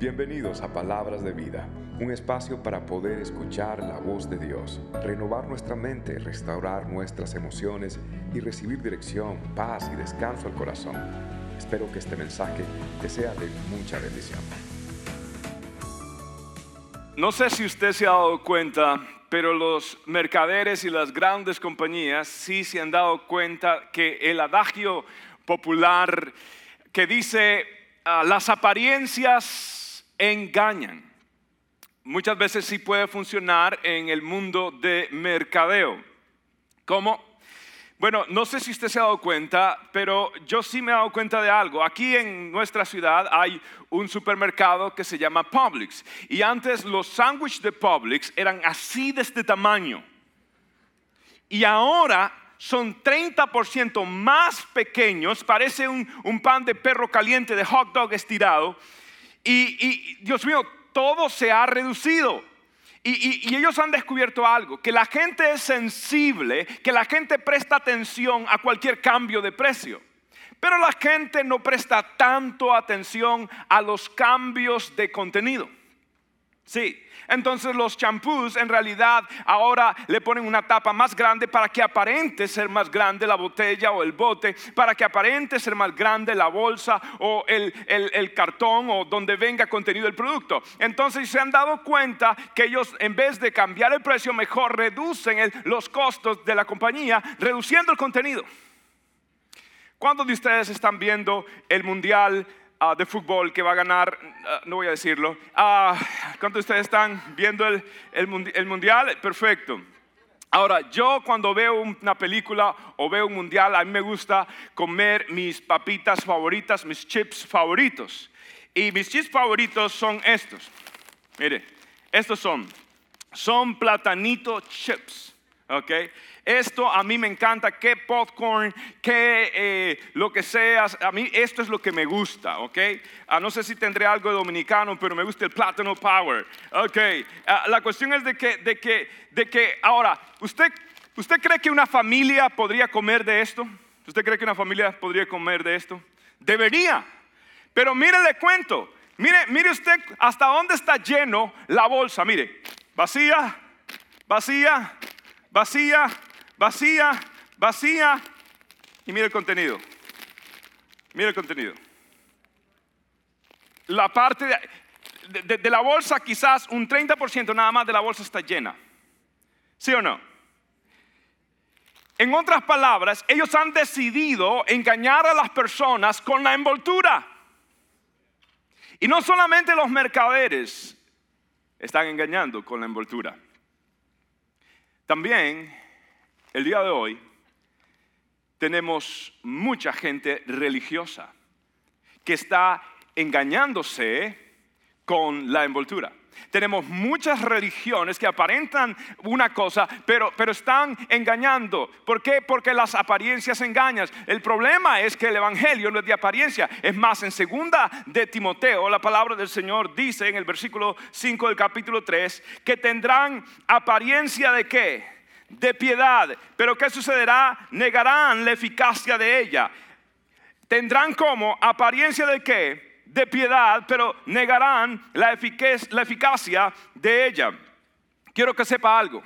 Bienvenidos a Palabras de Vida, un espacio para poder escuchar la voz de Dios, renovar nuestra mente, restaurar nuestras emociones y recibir dirección, paz y descanso al corazón. Espero que este mensaje te sea de mucha bendición. No sé si usted se ha dado cuenta, pero los mercaderes y las grandes compañías sí se han dado cuenta que el adagio popular que dice ah, las apariencias engañan. Muchas veces sí puede funcionar en el mundo de mercadeo. ¿Cómo? Bueno, no sé si usted se ha dado cuenta, pero yo sí me he dado cuenta de algo. Aquí en nuestra ciudad hay un supermercado que se llama Publix. Y antes los sándwiches de Publix eran así de este tamaño. Y ahora son 30% más pequeños, parece un, un, pan de perro caliente, de hot dog estirado, y, Dios mío, todo se ha reducido. Y, ellos han descubierto algo, que la gente es sensible, que la gente presta atención a cualquier cambio de precio. Pero la gente no presta tanto atención a los cambios de contenido. Sí, entonces los champús en realidad ahora le ponen una tapa más grande para que aparente ser más grande la botella o el bote, para que aparente ser más grande la bolsa o el, el cartón o donde venga contenido el producto. Entonces se han dado cuenta que ellos en vez de cambiar el precio mejor reducen los costos de la compañía reduciendo el contenido. ¿Cuántos de ustedes están viendo el mundial Ah, de fútbol que va a ganar, ah, no voy a decirlo. Uh, ¿Cuántos de ustedes están viendo el, el, mundial? Perfecto. Ahora, yo cuando veo una película o veo un mundial, a mí me gusta comer mis papitas favoritas, mis chips favoritos. Y mis chips favoritos son estos. Mire, estos son, son platanito chips. ¿ok? Esto a mí me encanta, que popcorn, que eh, lo que sea, a mí esto es lo que me gusta, ¿ok? Ah, no sé si tendré algo dominicano, pero me gusta el plátano power, ¿ok? Ah, la cuestión es de que, de que, de que, ahora, ¿usted, ¿usted cree que una familia podría comer de esto? ¿Usted cree que una familia podría comer de esto? Debería, pero mire, le cuento, mire, mire usted hasta dónde está lleno la bolsa, mire, vacía, vacía, vacía, vacía, vacía. Y mira el contenido. Mira el contenido. La parte de, la bolsa, quizás un 30% nada más de la bolsa está llena. ¿Sí o no? En otras palabras, ellos han decidido engañar a las personas con la envoltura. Y no solamente los mercaderes están engañando con la envoltura. También, el día de hoy, tenemos mucha gente religiosa que está engañándose con la envoltura. Tenemos muchas religiones que aparentan una cosa, pero, pero están engañando. ¿Por qué? Porque las apariencias engañan. El problema es que el Evangelio no es de apariencia. Es más, en segunda de Timoteo, la palabra del Señor dice en el versículo 5 del capítulo 3, que tendrán apariencia de qué? De piedad. Pero ¿qué sucederá? Negarán la eficacia de ella. Tendrán como apariencia de qué? de piedad, pero negarán la, la eficacia de ella. Quiero que sepa algo.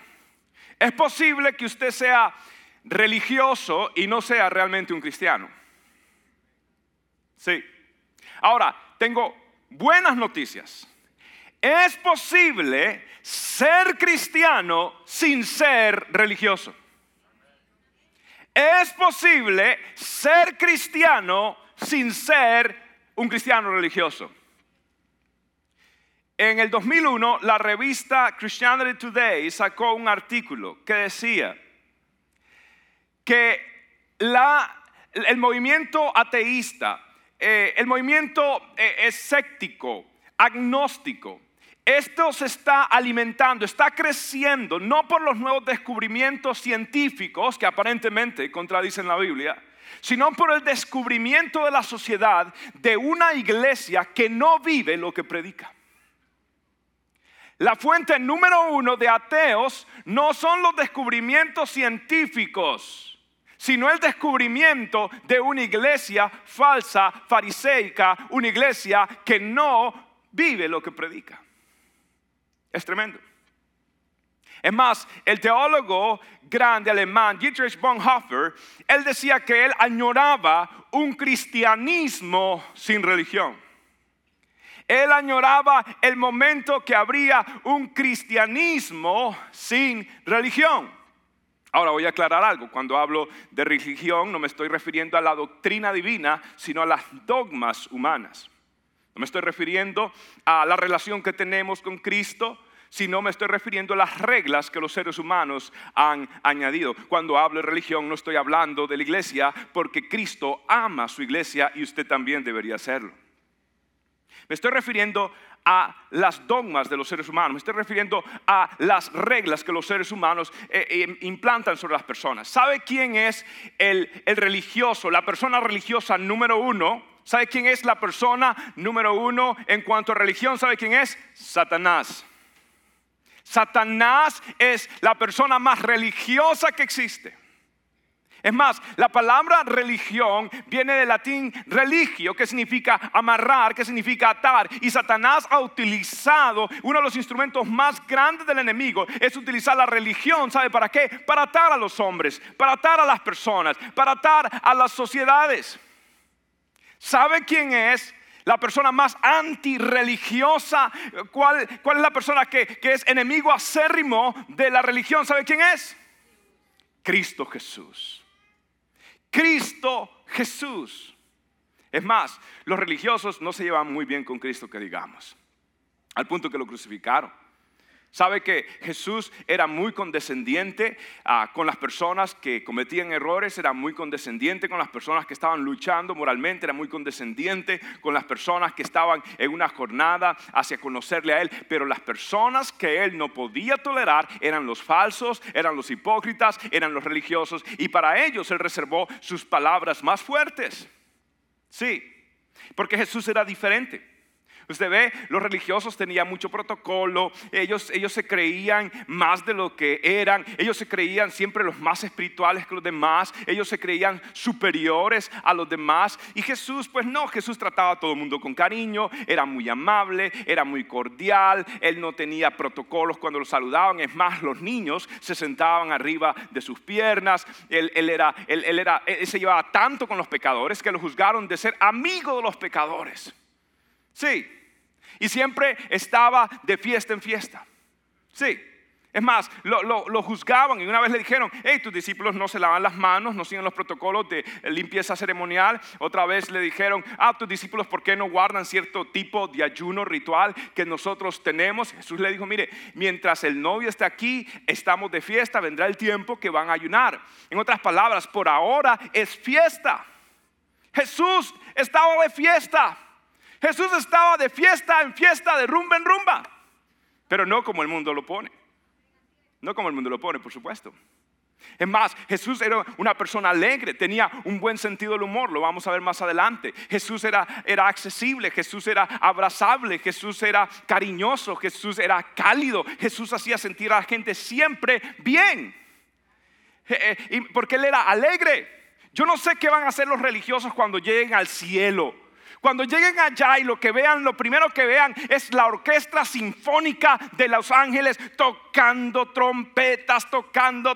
Es posible que usted sea religioso y no sea realmente un cristiano. Sí. Ahora, tengo buenas noticias. Es posible ser cristiano sin ser religioso. Es posible ser cristiano sin ser un cristiano religioso. En el 2001, la revista Christianity Today sacó un artículo que decía que el movimiento ateísta, eh, el movimiento eh, escéptico, agnóstico, esto se está alimentando, está creciendo, no por los nuevos descubrimientos científicos que aparentemente contradicen la Biblia, sino por el descubrimiento de la sociedad de una iglesia que no vive lo que predica. La fuente número uno de ateos no son los descubrimientos científicos, sino el descubrimiento de una iglesia falsa, fariseica, una iglesia que no vive lo que predica. Es tremendo. Es más, el teólogo grande alemán Dietrich Bonhoeffer, él decía que él añoraba un cristianismo sin religión. Él añoraba el momento que habría un cristianismo sin religión. Ahora voy a aclarar algo. Cuando hablo de religión no me estoy refiriendo a la doctrina divina, sino a las dogmas humanas. No me estoy refiriendo a la relación que tenemos con Cristo, si no me estoy refiriendo a las reglas que los seres humanos han añadido. Cuando hablo de religión no estoy hablando de la iglesia porque Cristo ama su iglesia y usted también debería hacerlo. Me estoy refiriendo a las dogmas de los seres humanos, me estoy refiriendo a las reglas que los seres humanos eh, eh, implantan sobre las personas. ¿Sabe quién es el, el religioso, la persona religiosa número uno? ¿Sabe quién es la persona número uno en cuanto a religión? ¿Sabe quién es? Satanás. Satanás es la persona más religiosa que existe. Es más, la palabra religión viene del latín religio, que significa amarrar, que significa atar. Y Satanás ha utilizado uno de los instrumentos más grandes del enemigo, es utilizar la religión. ¿Sabe para qué? Para atar a los hombres, para atar a las personas, para atar a las sociedades. ¿Sabe quién es? La persona más antirreligiosa. ¿Cuál, ¿Cuál es la persona que, que es enemigo acérrimo de la religión? ¿Sabe quién es? Cristo Jesús. Cristo Jesús. Es más, los religiosos no se llevan muy bien con Cristo, que digamos, al punto que lo crucificaron. Sabe que Jesús era muy condescendiente ah, con las personas que cometían errores, era muy condescendiente con las personas que estaban luchando moralmente, era muy condescendiente con las personas que estaban en una jornada hacia conocerle a Él, pero las personas que Él no podía tolerar eran los falsos, eran los hipócritas, eran los religiosos, y para ellos Él reservó sus palabras más fuertes. Sí, porque Jesús era diferente. Usted ve, los religiosos tenían mucho protocolo, ellos, ellos se creían más de lo que eran, ellos se creían siempre los más espirituales que los demás, ellos se creían superiores a los demás. Y Jesús, pues no, Jesús trataba a todo el mundo con cariño, era muy amable, era muy cordial, él no tenía protocolos cuando lo saludaban, es más, los niños se sentaban arriba de sus piernas, él, era, él, era, él se llevaba tanto con los pecadores que lo juzgaron de ser amigo de los pecadores. Sí. Y siempre estaba de fiesta en fiesta. Sí. Es más, lo, juzgaban y una vez le dijeron, hey, tus discípulos no se lavan las manos, no siguen los protocolos de limpieza ceremonial. Otra vez le dijeron, ah, tus discípulos, ¿por qué no guardan cierto tipo de ayuno ritual que nosotros tenemos? Jesús le dijo, mire, mientras el novio esté aquí, estamos de fiesta, vendrá el tiempo que van a ayunar. En otras palabras, por ahora es fiesta. Jesús estaba de fiesta. Jesús estaba de fiesta en fiesta, de rumba en rumba, pero no como el mundo lo pone. No como el mundo lo pone, por supuesto. Es más, Jesús era una persona alegre, tenía un buen sentido del humor, lo vamos a ver más adelante. Jesús era, era accesible, Jesús era abrazable, Jesús era cariñoso, Jesús era cálido, Jesús hacía sentir a la gente siempre bien. Eh, eh, porque Él era alegre. Yo no sé qué van a hacer los religiosos cuando lleguen al cielo. Cuando lleguen allá y lo que vean, lo primero que vean es la orquesta sinfónica de los ángeles tocando trompetas, tocando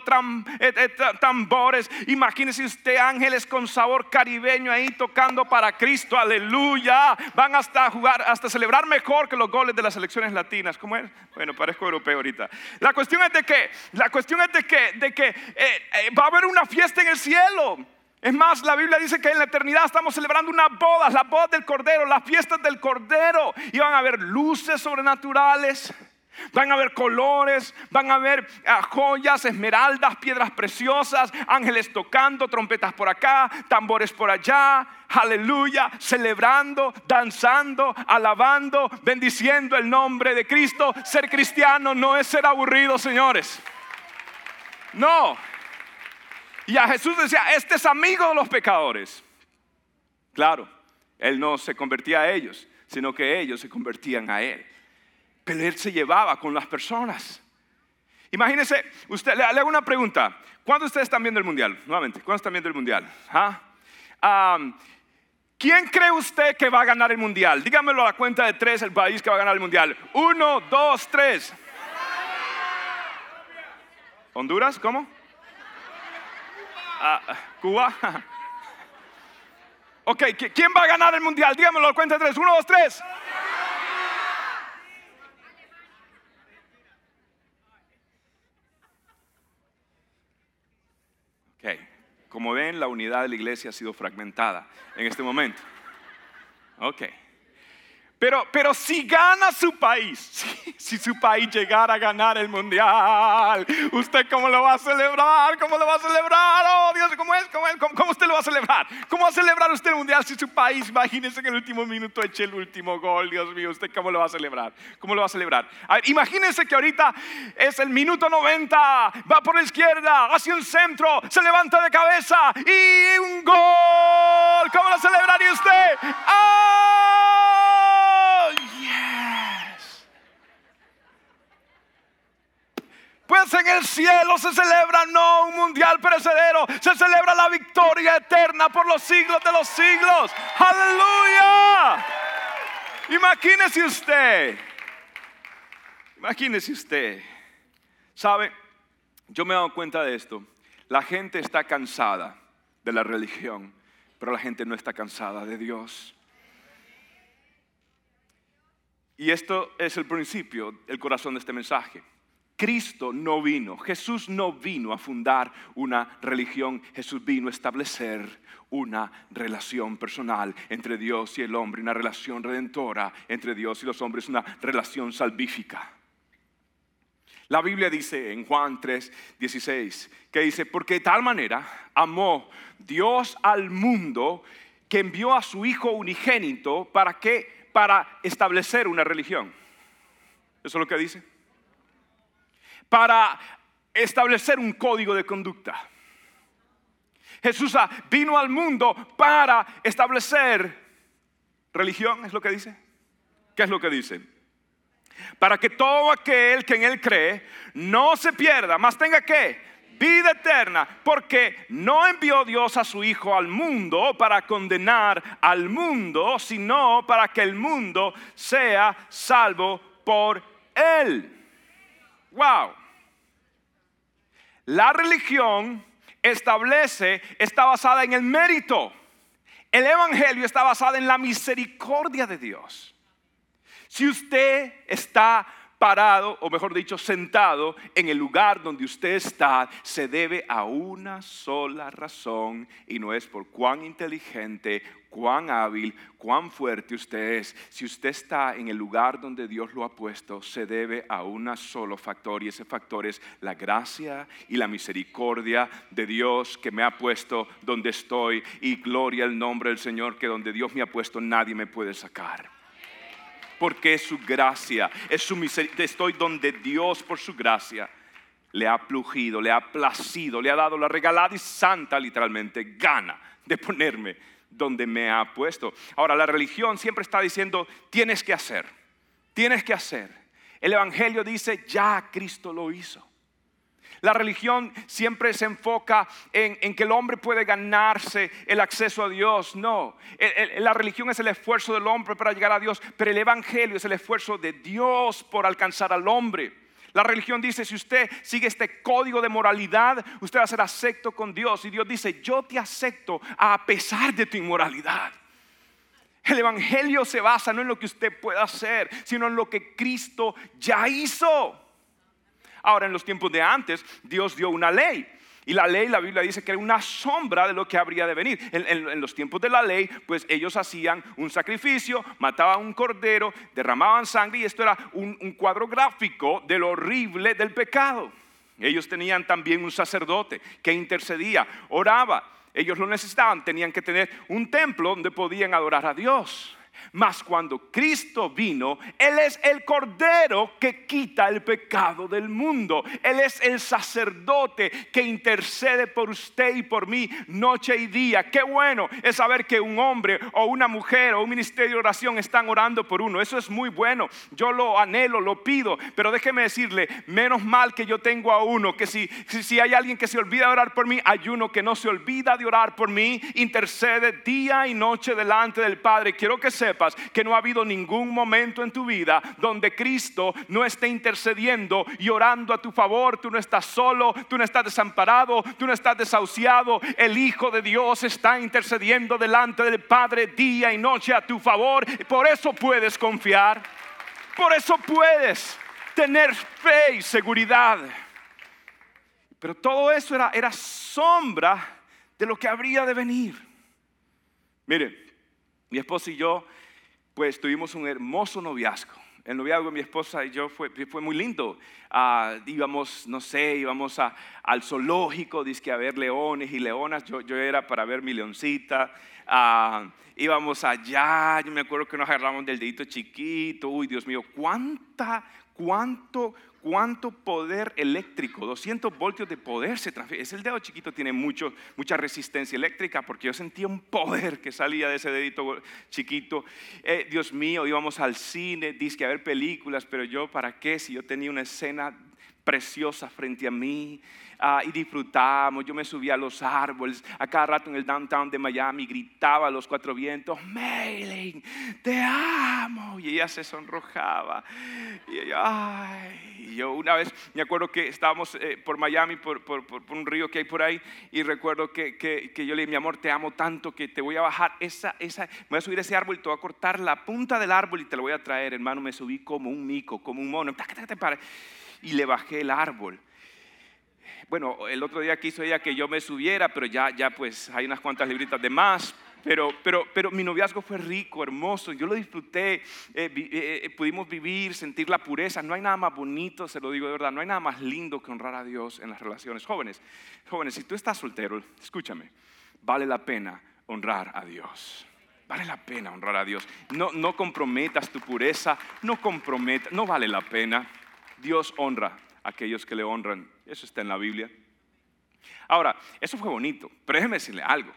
eh, eh, tambores. Imagínese usted ángeles con sabor caribeño ahí tocando para Cristo, aleluya. Van hasta jugar, hasta celebrar mejor que los goles de las selecciones latinas. ¿Cómo es? Bueno, parezco europeo ahorita. La cuestión es de que, la cuestión es de que, de que eh, va a haber una fiesta en el cielo. Es más, la Biblia dice que en la eternidad estamos celebrando una boda, la boda del Cordero, las fiestas del Cordero. Y van a haber luces sobrenaturales, van a haber colores, van a haber ah, joyas, esmeraldas, piedras preciosas, ángeles tocando, trompetas por acá, tambores por allá. Aleluya, celebrando, danzando, alabando, bendiciendo el nombre de Cristo. Ser cristiano no es ser aburrido, señores. No, y a Jesús decía, este es amigo de los pecadores. Claro, él no se convertía a ellos, sino que ellos se convertían a él. Pero él se llevaba con las personas. Imagínense, usted le, hago una pregunta. ¿Cuándo ustedes están viendo el mundial? Nuevamente, ¿cuándo están viendo el mundial? ¿Ah? ¿Quién cree usted que va a ganar el mundial? Dígamelo a la cuenta de tres, el país que va a ganar el mundial. Uno, dos, tres. ¿Honduras? ¿Cómo? ¿Cuba? Ok, ¿quién va a ganar el mundial? Dígamelo cuenta tres. Uno, dos, tres. Como ven, la unidad de la iglesia ha sido fragmentada en este momento. Ok. Pero, pero si gana su país, si, su país llegara a ganar el mundial, ¿usted cómo lo va a celebrar? ¿Cómo lo va a celebrar? Oh Dios, ¿cómo es? ¿Cómo, es? ¿Cómo, usted lo va a celebrar? ¿Cómo va a celebrar usted el mundial si su país, imagínese que en el último minuto eche el último gol? Dios mío, ¿usted cómo lo va a celebrar? ¿Cómo lo va a celebrar? A imagínense que ahorita es el minuto 90, va por la izquierda, hacia un centro, se levanta de cabeza y un gol. ¿Cómo lo celebraría usted? ¡Ah! Pues en el cielo se celebra no un mundial perecedero, se celebra la victoria eterna por los siglos de los siglos. Aleluya. Imagínese usted. Imagínese usted. ¿Sabe? Yo me he dado cuenta de esto. La gente está cansada de la religión, pero la gente no está cansada de Dios. Y esto es el principio, el corazón de este mensaje. Cristo no vino, Jesús no vino a fundar una religión, Jesús vino a establecer una relación personal entre Dios y el hombre, una relación redentora entre Dios y los hombres, una relación salvífica. La Biblia dice en Juan 3, 16, que dice, porque de tal manera amó Dios al mundo que envió a su Hijo unigénito para que, para establecer una religión. Eso es lo que dice para establecer un código de conducta. Jesús vino al mundo para establecer religión, es lo que dice. ¿Qué es lo que dice? Para que todo aquel que en Él cree no se pierda, más tenga que vida eterna, porque no envió Dios a su Hijo al mundo para condenar al mundo, sino para que el mundo sea salvo por Él. Wow. La religión establece, está basada en el mérito. El Evangelio está basado en la misericordia de Dios. Si usted está parado, o mejor dicho, sentado en el lugar donde usted está, se debe a una sola razón y no es por cuán inteligente, cuán hábil, cuán fuerte usted es. Si usted está en el lugar donde Dios lo ha puesto, se debe a un solo factor y ese factor es la gracia y la misericordia de Dios que me ha puesto donde estoy y gloria al nombre del Señor que donde Dios me ha puesto nadie me puede sacar porque es su gracia, es su misericordia. Estoy donde Dios por su gracia le ha plugido, le ha placido, le ha dado la regalada y santa literalmente gana de ponerme donde me ha puesto. Ahora, la religión siempre está diciendo, tienes que hacer, tienes que hacer. El Evangelio dice, ya Cristo lo hizo. La religión siempre se enfoca en, que el hombre puede ganarse el acceso a Dios. No, la religión es el esfuerzo del hombre para llegar a Dios, pero el Evangelio es el esfuerzo de Dios por alcanzar al hombre. La religión dice, si usted sigue este código de moralidad, usted va a ser acepto con Dios. Y Dios dice, yo te acepto a pesar de tu inmoralidad. El Evangelio se basa no en lo que usted pueda hacer, sino en lo que Cristo ya hizo. Ahora, en los tiempos de antes, Dios dio una ley. Y la ley, la Biblia dice que era una sombra de lo que habría de venir. En, los tiempos de la ley, pues ellos hacían un sacrificio, mataban un cordero, derramaban sangre y esto era un, un cuadro gráfico de lo horrible del pecado. Ellos tenían también un sacerdote que intercedía, oraba. Ellos lo necesitaban, tenían que tener un templo donde podían adorar a Dios. Mas cuando Cristo vino, Él es el Cordero que quita el pecado del mundo. Él es el sacerdote que intercede por usted y por mí noche y día. Qué bueno es saber que un hombre o una mujer o un ministerio de oración están orando por uno. Eso es muy bueno. Yo lo anhelo, lo pido. Pero déjeme decirle, menos mal que yo tengo a uno, que si, si, hay alguien que se olvida de orar por mí, hay uno que no se olvida de orar por mí, intercede día y noche delante del Padre. Quiero que que no ha habido ningún momento en tu vida donde Cristo no esté intercediendo y orando a tu favor. Tú no estás solo, tú no estás desamparado, tú no estás desahuciado. El Hijo de Dios está intercediendo delante del Padre día y noche a tu favor. Por eso puedes confiar. Por eso puedes tener fe y seguridad. Pero todo eso era, era sombra de lo que habría de venir. Mire, mi esposa y yo pues tuvimos un hermoso noviazgo. El noviazgo de mi esposa y yo fue, fue muy lindo. Ah, íbamos, no sé, íbamos al zoológico, dizque a ver leones y leonas. Yo, yo era para ver mi leoncita. Ah, íbamos allá, yo me acuerdo que nos agarramos del dedito chiquito. Uy, Dios mío, cuánta, cuánto, cuánto poder eléctrico, 200 voltios de poder se transfiere. Es el dedo chiquito, tiene mucho, mucha resistencia eléctrica porque yo sentía un poder que salía de ese dedito chiquito. Eh, Dios mío, íbamos al cine, disque a ver películas, pero yo, ¿para qué? Si yo tenía una escena preciosa frente a mí. Ah, y disfrutamos. Yo me subía a los árboles, a cada rato en el downtown de Miami, gritaba a los cuatro vientos, Mailing, te amo. Y ella se sonrojaba. Y yo una vez me acuerdo que estábamos eh, por Miami, por, por, por, un río que hay por ahí, y recuerdo que, que, que, yo le dije, mi amor, te amo tanto que te voy a bajar esa, esa, me voy a subir ese árbol y te voy a cortar la punta del árbol y te lo voy a traer, hermano. Me subí como un mico, como un mono. Y le bajé el árbol. Bueno, el otro día quiso ella que yo me subiera, pero ya, ya pues hay unas cuantas libritas de más. Pero, pero, pero mi noviazgo fue rico, hermoso, yo lo disfruté, eh, eh, eh, pudimos vivir, sentir la pureza. No hay nada más bonito, se lo digo de verdad, no hay nada más lindo que honrar a Dios en las relaciones. Jóvenes, jóvenes, si tú estás soltero, escúchame, vale la pena honrar a Dios. Vale la pena honrar a Dios. No, no comprometas tu pureza, no comprometas, no vale la pena. Dios honra aquellos que le honran. Eso está en la Biblia. Ahora, eso fue bonito, pero déjeme decirle algo.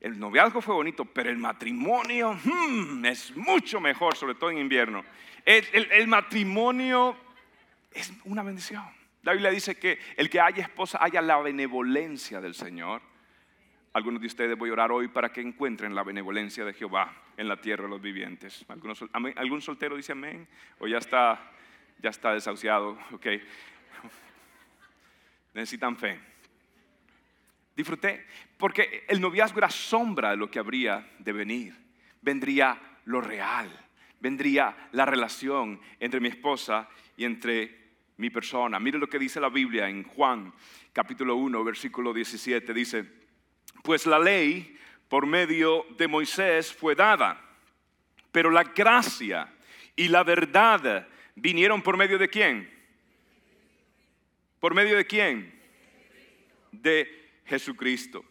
El noviazgo fue bonito, pero el matrimonio hmm, es mucho mejor, sobre todo en invierno. El, matrimonio es una bendición. La Biblia dice que el que haya esposa haya la benevolencia del Señor. Algunos de ustedes voy a orar hoy para que encuentren la benevolencia de Jehová en la tierra de los vivientes. ¿Algún soltero dice amén? ¿O ya está ya está desahuciado, ok. Necesitan fe. Disfruté, porque el noviazgo era sombra de lo que habría de venir. Vendría lo real, vendría la relación entre mi esposa y entre mi persona. Mire lo que dice la Biblia en Juan capítulo 1, versículo 17. Dice, pues la ley por medio de Moisés fue dada, pero la gracia y la verdad vinieron por medio de quién? ¿Por medio de quién? De Jesucristo.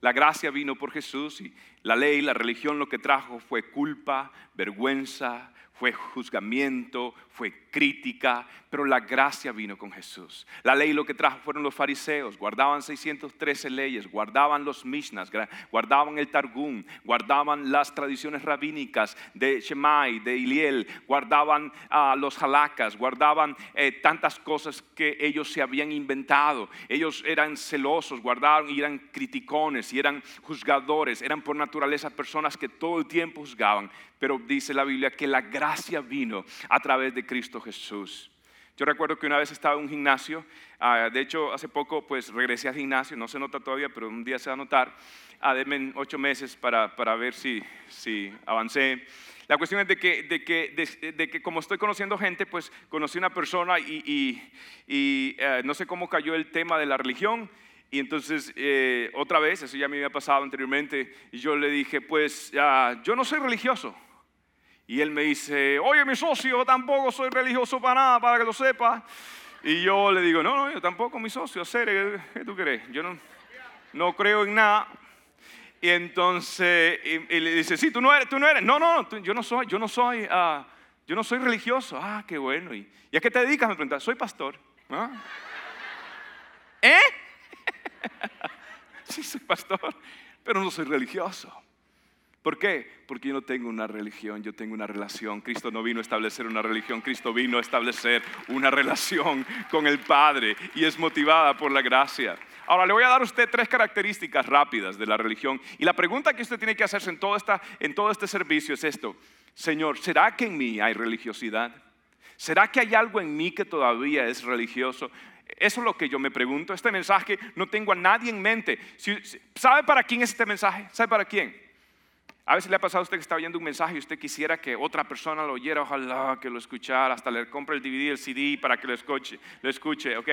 La gracia vino por Jesús y la ley, la religión lo que trajo fue culpa, vergüenza, fue juzgamiento, fue crítica, pero la gracia vino con Jesús. La ley lo que trajo fueron los fariseos, guardaban 613 leyes, guardaban los Mishnas, guardaban el Targum, guardaban las tradiciones rabínicas de Shemai, de Iliel, guardaban uh, los halacas, guardaban eh, tantas cosas que ellos se habían inventado. Ellos eran celosos, guardaban y eran criticones y eran juzgadores, eran por naturaleza personas que todo el tiempo juzgaban, pero dice la Biblia que la gracia vino a través de Cristo Jesús. Yo recuerdo que una vez estaba en un gimnasio, ah, de hecho hace poco pues regresé al gimnasio, no se nota todavía, pero un día se va a notar, ah, denme ocho meses para, para ver si, si avancé. La cuestión es de que, de, que, de, que, como estoy conociendo gente, pues conocí una persona y, y, eh, no sé cómo cayó el tema de la religión. Y entonces, eh, otra vez, eso ya me había pasado anteriormente, y yo le dije, pues yo no soy religioso. Y él me dice, oye, mi socio, tampoco soy religioso para nada, para que lo sepa. Y yo le digo, no, no, yo tampoco, mi socio, hacer, ¿qué tú crees? Yo no, no creo en nada. Y entonces y, le dice, sí, tú no eres, tú no eres. No, no, yo no soy, yo no soy, uh, yo no soy religioso. Ah, qué bueno. ¿Y, ¿y a qué te dedicas? Me pregunta, soy pastor. ¿Ah? ¿Eh? sí, soy pastor, pero no soy religioso. ¿Por qué? Porque yo no tengo una religión, yo tengo una relación. Cristo no vino a establecer una religión, Cristo vino a establecer una relación con el Padre y es motivada por la gracia. Ahora le voy a dar a usted tres características rápidas de la religión. Y la pregunta que usted tiene que hacerse en todo, en todo este servicio es esto. Señor, ¿será que en mí hay religiosidad? ¿Será que hay algo en mí que todavía es religioso? Eso es lo que yo me pregunto. Este mensaje no tengo a nadie en mente. ¿Sabe para quién es este mensaje? ¿Sabe para quién? A veces le ha pasado a usted que está oyendo un mensaje y usted quisiera que otra persona lo oyera, ojalá que lo escuchara, hasta le compre el DVD, el CD para que lo escuche, lo escuche, ¿ok?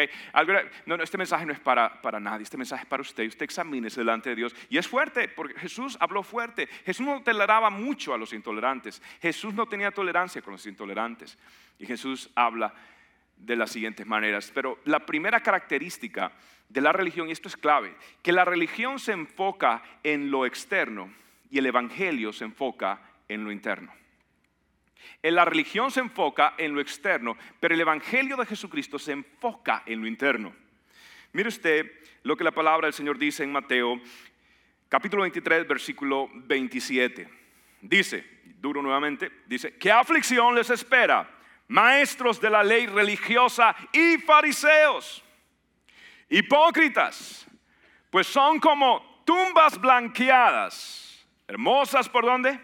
No, este mensaje no es para, para nadie, este mensaje es para usted. Usted examínese delante de Dios. Y es fuerte, porque Jesús habló fuerte. Jesús no toleraba mucho a los intolerantes. Jesús no tenía tolerancia con los intolerantes. Y Jesús habla de las siguientes maneras. Pero la primera característica de la religión, y esto es clave, que la religión se enfoca en lo externo y el Evangelio se enfoca en lo interno. La religión se enfoca en lo externo, pero el Evangelio de Jesucristo se enfoca en lo interno. Mire usted lo que la palabra del Señor dice en Mateo capítulo 23, versículo 27. Dice, duro nuevamente, dice, ¿qué aflicción les espera? Maestros de la ley religiosa y fariseos, hipócritas, pues son como tumbas blanqueadas Hermosas por dónde?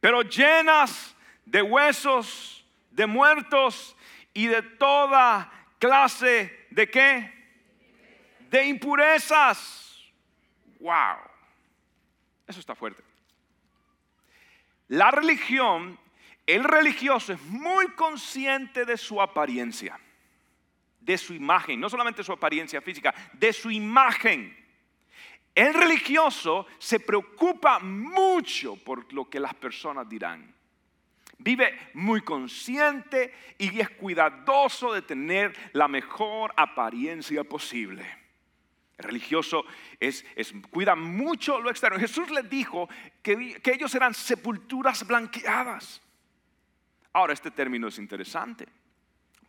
Pero llenas de huesos, de muertos y de toda clase de qué? De impurezas. Wow. Eso está fuerte. La religión, el religioso es muy consciente de su apariencia, de su imagen, no solamente su apariencia física, de su imagen. El religioso se preocupa mucho por lo que las personas dirán. Vive muy consciente y es cuidadoso de tener la mejor apariencia posible. El religioso es, cuida mucho lo externo. Jesús les dijo que, que ellos eran sepulturas blanqueadas. Ahora, este término es interesante.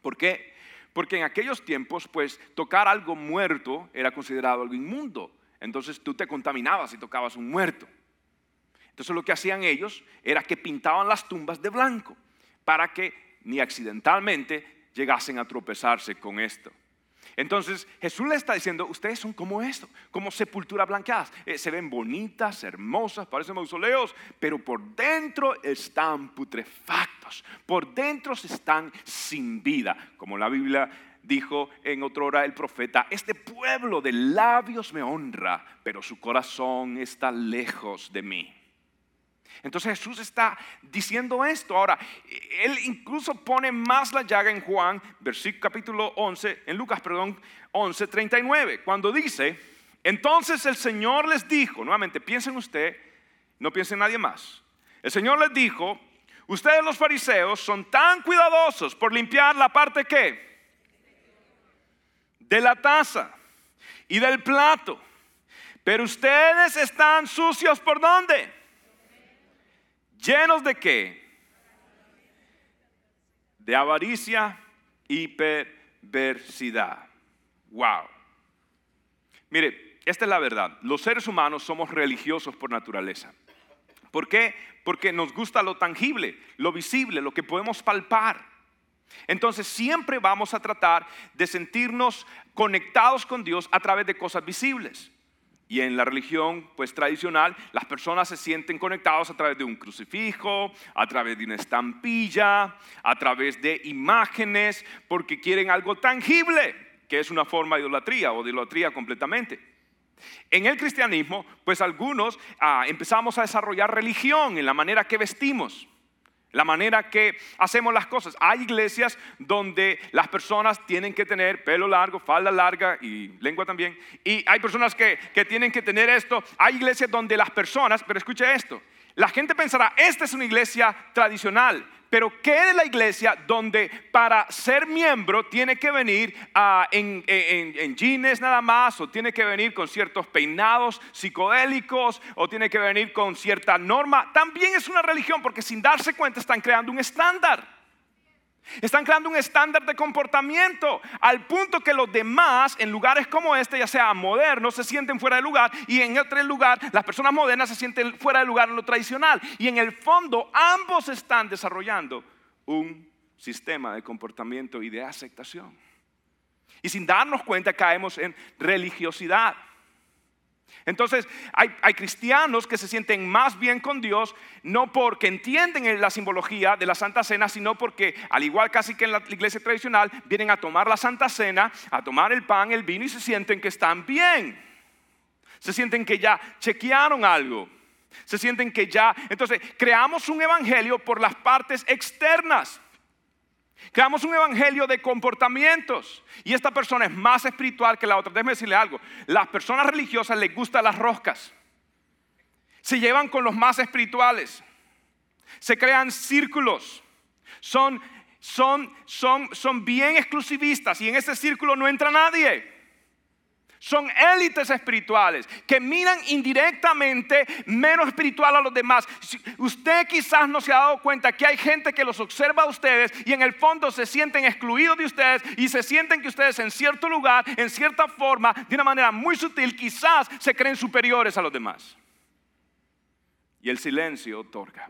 ¿Por qué? Porque en aquellos tiempos, pues, tocar algo muerto era considerado algo inmundo. Entonces tú te contaminabas y tocabas un muerto. Entonces lo que hacían ellos era que pintaban las tumbas de blanco para que ni accidentalmente llegasen a tropezarse con esto. Entonces Jesús le está diciendo, ustedes son como esto, como sepulturas blanqueadas. Eh, se ven bonitas, hermosas, parecen mausoleos, pero por dentro están putrefactos, por dentro están sin vida, como la Biblia dijo en otra hora el profeta, este pueblo de labios me honra, pero su corazón está lejos de mí. Entonces Jesús está diciendo esto. Ahora, él incluso pone más la llaga en Juan, versículo capítulo 11, en Lucas, perdón, 11, 39, cuando dice, entonces el Señor les dijo, nuevamente piensen usted, no piensen nadie más. El Señor les dijo, ustedes los fariseos son tan cuidadosos por limpiar la parte que de la taza y del plato. Pero ustedes están sucios por dónde? Llenos de qué? De avaricia y perversidad. Wow. Mire, esta es la verdad. Los seres humanos somos religiosos por naturaleza. ¿Por qué? Porque nos gusta lo tangible, lo visible, lo que podemos palpar. Entonces siempre vamos a tratar de sentirnos conectados con Dios a través de cosas visibles. Y en la religión pues tradicional las personas se sienten conectados a través de un crucifijo, a través de una estampilla, a través de imágenes, porque quieren algo tangible, que es una forma de idolatría o de idolatría completamente. En el cristianismo, pues algunos ah, empezamos a desarrollar religión en la manera que vestimos la manera que hacemos las cosas. Hay iglesias donde las personas tienen que tener pelo largo, falda larga y lengua también. Y hay personas que, tienen que tener esto. Hay iglesias donde las personas, pero escuche esto, la gente pensará, esta es una iglesia tradicional. Pero ¿qué es la iglesia donde para ser miembro tiene que venir ah, en, en, jeans nada más, o tiene que venir con ciertos peinados psicodélicos, o tiene que venir con cierta norma? También es una religión porque sin darse cuenta están creando un estándar. Están creando un estándar de comportamiento al punto que los demás en lugares como este, ya sea modernos, se sienten fuera de lugar y en otro lugar las personas modernas se sienten fuera de lugar en lo tradicional. Y en el fondo ambos están desarrollando un sistema de comportamiento y de aceptación. Y sin darnos cuenta caemos en religiosidad. Entonces, hay, cristianos que se sienten más bien con Dios, no porque entienden la simbología de la Santa Cena, sino porque, al igual casi que en la iglesia tradicional, vienen a tomar la Santa Cena, a tomar el pan, el vino y se sienten que están bien. Se sienten que ya chequearon algo. Se sienten que ya... Entonces, creamos un evangelio por las partes externas. Creamos un evangelio de comportamientos. Y esta persona es más espiritual que la otra. Déjeme decirle algo. Las personas religiosas les gustan las roscas. Se llevan con los más espirituales. Se crean círculos. Son, son, son, son bien exclusivistas. Y en ese círculo no entra nadie. Son élites espirituales que miran indirectamente menos espiritual a los demás. Usted quizás no se ha dado cuenta que hay gente que los observa a ustedes y en el fondo se sienten excluidos de ustedes y se sienten que ustedes en cierto lugar, en cierta forma, de una manera muy sutil, quizás se creen superiores a los demás. Y el silencio otorga.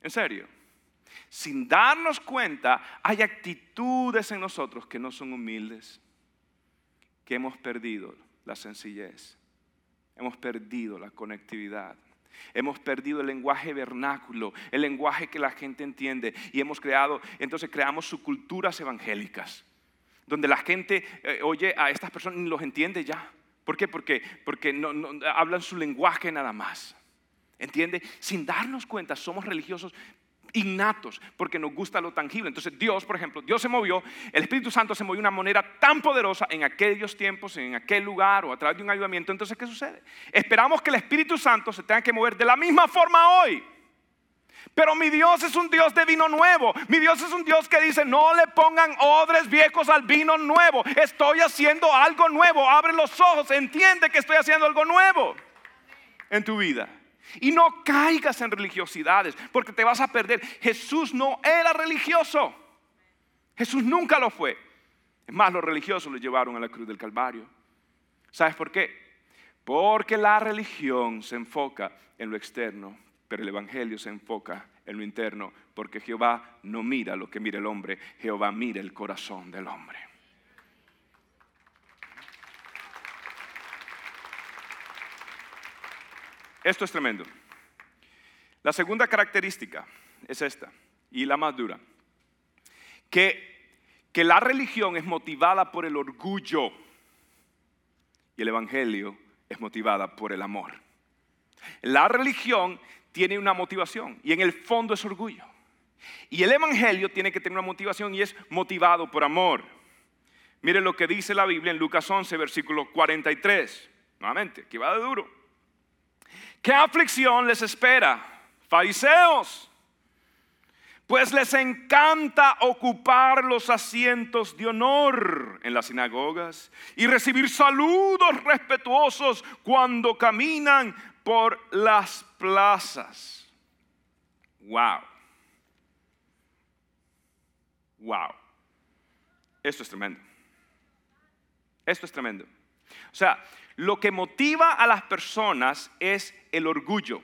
En serio. Sin darnos cuenta, hay actitudes en nosotros que no son humildes que hemos perdido la sencillez, hemos perdido la conectividad. Hemos perdido el lenguaje vernáculo, el lenguaje que la gente entiende y hemos creado, entonces creamos subculturas evangélicas, donde la gente eh, oye a estas personas y los entiende ya. ¿Por qué? Porque, porque no, hablan su lenguaje nada más. ¿Entiende? Sin darnos cuenta, somos religiosos innatos, porque nos gusta lo tangible. Entonces Dios, por ejemplo, Dios se movió, el Espíritu Santo se movió de una manera tan poderosa en aquellos tiempos, en aquel lugar o a través de un ayudamiento. Entonces, ¿qué sucede? Esperamos que el Espíritu Santo se tenga que mover de la misma forma hoy. Pero mi Dios es un Dios de vino nuevo. Mi Dios es un Dios que dice, no le pongan odres viejos al vino nuevo. Estoy haciendo algo nuevo. Abre los ojos, entiende que estoy haciendo algo nuevo en tu vida. Y no caigas en religiosidades, porque te vas a perder. Jesús no era religioso. Jesús nunca lo fue. Es más, los religiosos lo llevaron a la cruz del Calvario. ¿Sabes por qué? Porque la religión se enfoca en lo externo, pero el Evangelio se enfoca en lo interno, porque Jehová no mira lo que mira el hombre, Jehová mira el corazón del hombre. Esto es tremendo. La segunda característica es esta, y la más dura, que, que la religión es motivada por el orgullo y el Evangelio es motivada por el amor. La religión tiene una motivación y en el fondo es orgullo. Y el Evangelio tiene que tener una motivación y es motivado por amor. Miren lo que dice la Biblia en Lucas 11, versículo 43. Nuevamente, que va de duro. ¿Qué aflicción les espera? Fariseos. Pues les encanta ocupar los asientos de honor en las sinagogas y recibir saludos respetuosos cuando caminan por las plazas. Wow. Wow. Esto es tremendo. Esto es tremendo. O sea, lo que motiva a las personas es el orgullo.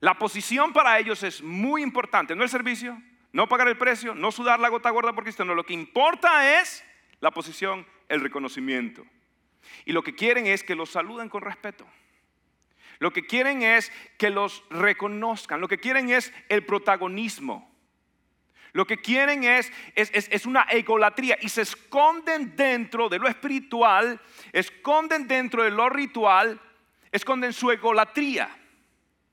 La posición para ellos es muy importante, no el servicio, no pagar el precio, no sudar la gota gorda por Cristo, no, lo que importa es la posición, el reconocimiento. Y lo que quieren es que los saluden con respeto. Lo que quieren es que los reconozcan, lo que quieren es el protagonismo. Lo que quieren es, es, una egolatría y se esconden dentro de lo espiritual, esconden dentro de lo ritual, esconden su egolatría.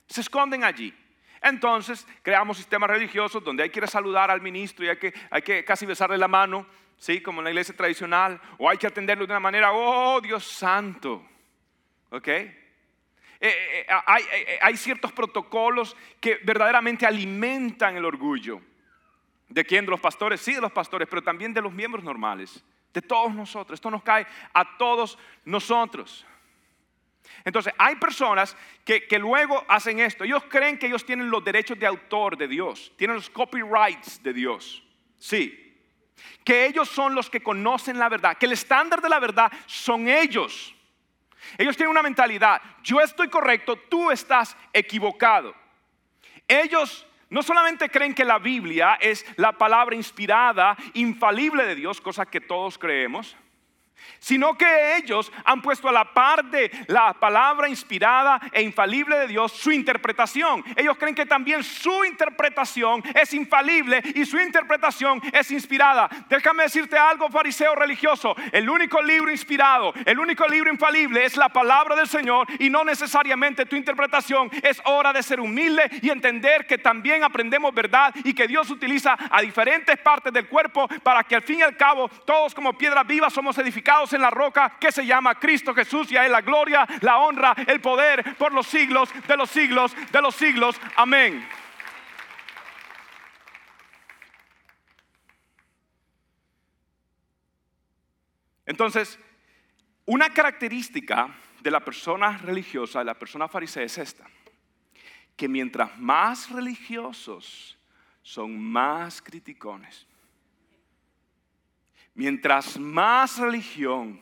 Se esconden allí. Entonces creamos sistemas religiosos donde hay que saludar al ministro y hay que, hay que casi besarle la mano, ¿sí? como en la iglesia tradicional, o hay que atenderlo de una manera, oh Dios santo. ¿Ok? Eh, eh, hay, hay ciertos protocolos que verdaderamente alimentan el orgullo. ¿De quién? De los pastores, sí, de los pastores, pero también de los miembros normales, de todos nosotros. Esto nos cae a todos nosotros. Entonces, hay personas que, que, luego hacen esto. Ellos creen que ellos tienen los derechos de autor de Dios, tienen los copyrights de Dios. Sí. Que ellos son los que conocen la verdad, que el estándar de la verdad son ellos. Ellos tienen una mentalidad, yo estoy correcto, tú estás equivocado. Ellos no solamente creen que la Biblia es la palabra inspirada, infalible de Dios, cosa que todos creemos, sino que ellos han puesto a la par de la palabra inspirada e infalible de Dios su interpretación. Ellos creen que también su interpretación es infalible y su interpretación es inspirada. Déjame decirte algo, fariseo religioso. El único libro inspirado, el único libro infalible es la palabra del Señor y no necesariamente tu interpretación. Es hora de ser humilde y entender que también aprendemos verdad y que Dios utiliza a diferentes partes del cuerpo para que al fin y al cabo todos como piedras vivas somos edificados en la roca que se llama Cristo Jesús y a él la gloria, la honra, el poder por los siglos de los siglos de los siglos. Amén. Entonces, una característica de la persona religiosa, de la persona farisea es esta, que mientras más religiosos son más criticones. Mientras más religión,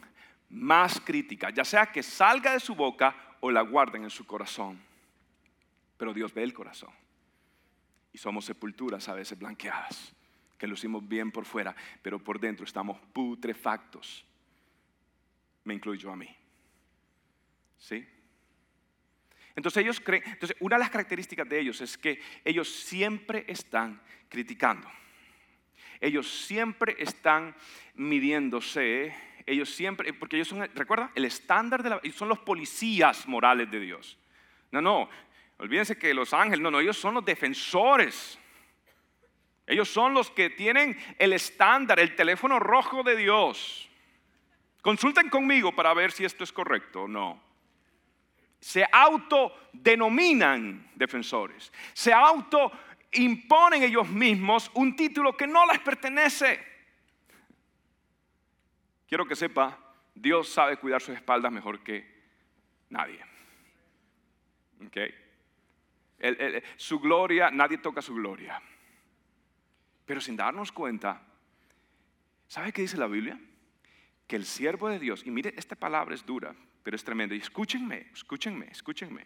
más crítica, ya sea que salga de su boca o la guarden en su corazón. Pero Dios ve el corazón. Y somos sepulturas a veces blanqueadas, que lucimos bien por fuera, pero por dentro estamos putrefactos. Me incluyo a mí. ¿Sí? Entonces ellos creen, entonces una de las características de ellos es que ellos siempre están criticando. Ellos siempre están midiéndose, ellos siempre, porque ellos son, recuerda, el estándar de la, son los policías morales de Dios. No, no, olvídense que los ángeles, no, no, ellos son los defensores. Ellos son los que tienen el estándar, el teléfono rojo de Dios. Consulten conmigo para ver si esto es correcto o no. Se autodenominan defensores. Se auto imponen ellos mismos un título que no les pertenece. Quiero que sepa, Dios sabe cuidar sus espaldas mejor que nadie. Okay. su gloria, nadie toca su gloria. Pero sin darnos cuenta, ¿sabe qué dice la Biblia? Que el siervo de Dios, y mire, esta palabra es dura, pero es tremenda. Y escúchenme, escúchenme, escúchenme.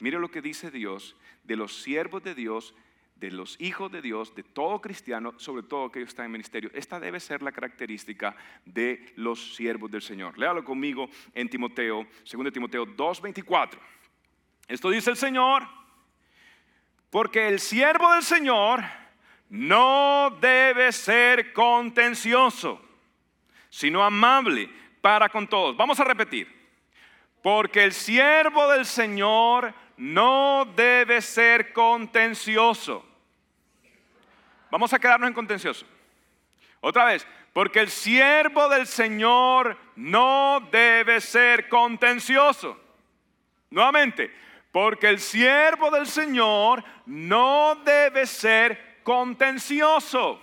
Mire lo que dice Dios de los siervos de Dios de los hijos de Dios, de todo cristiano, sobre todo aquellos que están en ministerio. Esta debe ser la característica de los siervos del Señor. Léalo conmigo en Timoteo, 2 Timoteo 2:24. Esto dice el Señor, porque el siervo del Señor no debe ser contencioso, sino amable para con todos. Vamos a repetir. Porque el siervo del Señor no debe ser contencioso Vamos a quedarnos en contencioso. Otra vez, porque el siervo del Señor no debe ser contencioso. Nuevamente, porque el siervo del Señor no debe ser contencioso.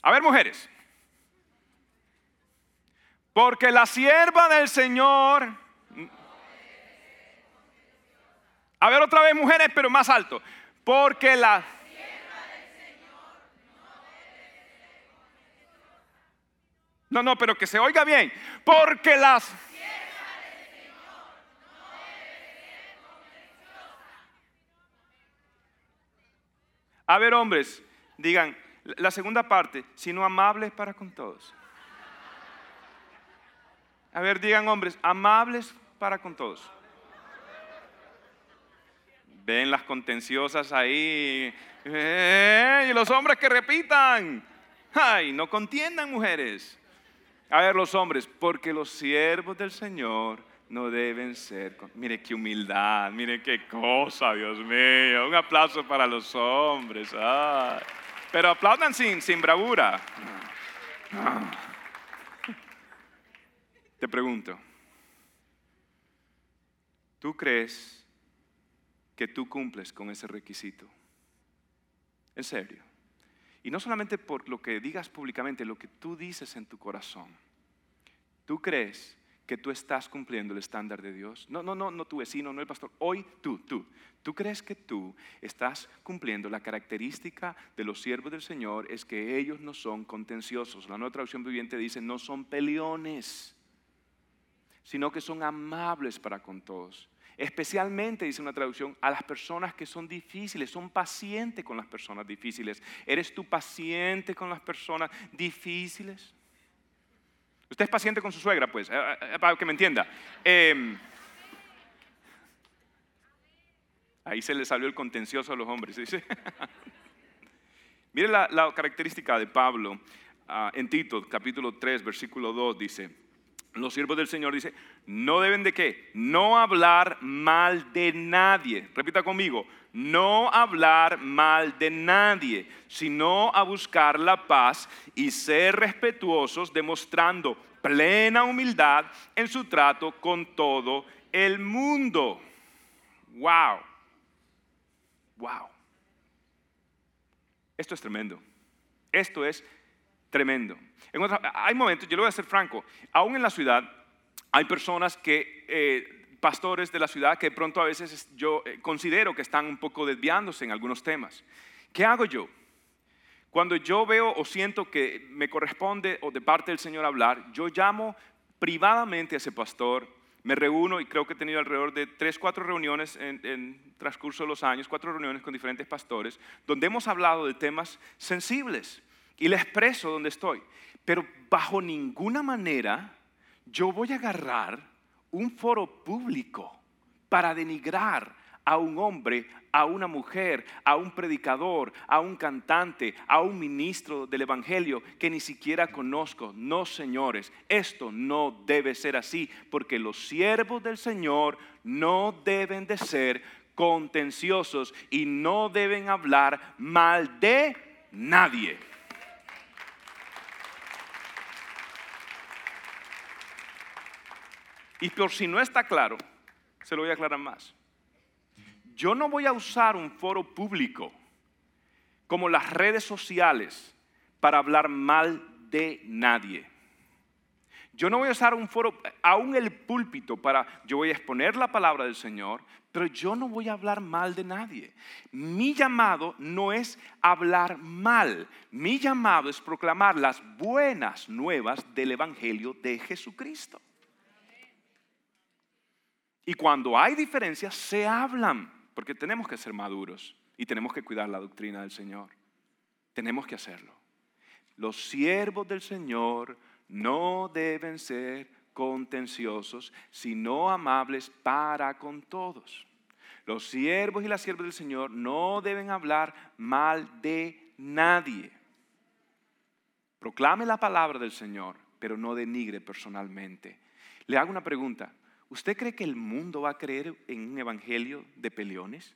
A ver, mujeres. Porque la sierva del Señor... A ver otra vez, mujeres, pero más alto. Porque la No, no, pero que se oiga bien. Porque las... A ver, hombres, digan la segunda parte, sino amables para con todos. A ver, digan hombres, amables para con todos. Ven las contenciosas ahí. Eh, y los hombres que repitan. Ay, no contiendan mujeres. A ver los hombres, porque los siervos del Señor no deben ser... Mire qué humildad, mire qué cosa, Dios mío. Un aplauso para los hombres. Pero aplaudan sin, sin bravura. Te pregunto, ¿Tú crees que tú cumples con ese requisito? En serio. Y no solamente por lo que digas públicamente, lo que tú dices en tu corazón. ¿Tú crees que tú estás cumpliendo el estándar de Dios? No, no, no, no tu vecino, no el pastor. Hoy tú, tú. ¿Tú crees que tú estás cumpliendo la característica de los siervos del Señor? Es que ellos no son contenciosos. La nueva traducción viviente dice, no son peleones, sino que son amables para con todos. Especialmente, dice una traducción, a las personas que son difíciles, son pacientes con las personas difíciles. ¿Eres tú paciente con las personas difíciles? Usted es paciente con su suegra, pues, eh, eh, para que me entienda. Em, ahí se le salió el contencioso a los hombres. ¿sí? Mire la, característica de Pablo ah, en Tito, capítulo 3, versículo 2, dice, los siervos del Señor dice, no deben de qué? No hablar mal de nadie. Repita conmigo, no hablar mal de nadie, sino a buscar la paz y ser respetuosos, demostrando plena humildad en su trato con todo el mundo. Wow. Wow. Esto es tremendo. Esto es tremendo. hay momentos, yo lo voy a ser franco, aún en la ciudad hay personas que, eh, pastores de la ciudad, que pronto a veces yo eh, considero que están un poco desviándose en algunos temas. ¿Qué hago yo? Cuando yo veo o siento que me corresponde o de parte del Señor hablar, yo llamo privadamente a ese pastor, me reúno y creo que he tenido alrededor de tres, cuatro reuniones en, en transcurso de los años, cuatro reuniones con diferentes pastores, donde hemos hablado de temas sensibles y le expreso donde estoy. Pero bajo ninguna manera yo voy a agarrar un foro público para denigrar a un hombre, a una mujer, a un predicador, a un cantante, a un ministro del Evangelio que ni siquiera conozco. No, señores, esto no debe ser así, porque los siervos del Señor no deben de ser contenciosos y no deben hablar mal de nadie. Y por si no está claro, se lo voy a aclarar más. Yo no voy a usar un foro público como las redes sociales para hablar mal de nadie. Yo no voy a usar un foro, aún el púlpito, para, yo voy a exponer la palabra del Señor, pero yo no voy a hablar mal de nadie. Mi llamado no es hablar mal, mi llamado es proclamar las buenas nuevas del Evangelio de Jesucristo. Y cuando hay diferencias, se hablan, porque tenemos que ser maduros y tenemos que cuidar la doctrina del Señor. Tenemos que hacerlo. Los siervos del Señor no deben ser contenciosos, sino amables para con todos. Los siervos y las siervas del Señor no deben hablar mal de nadie. Proclame la palabra del Señor, pero no denigre personalmente. Le hago una pregunta. ¿Usted cree que el mundo va a creer en un evangelio de peleones?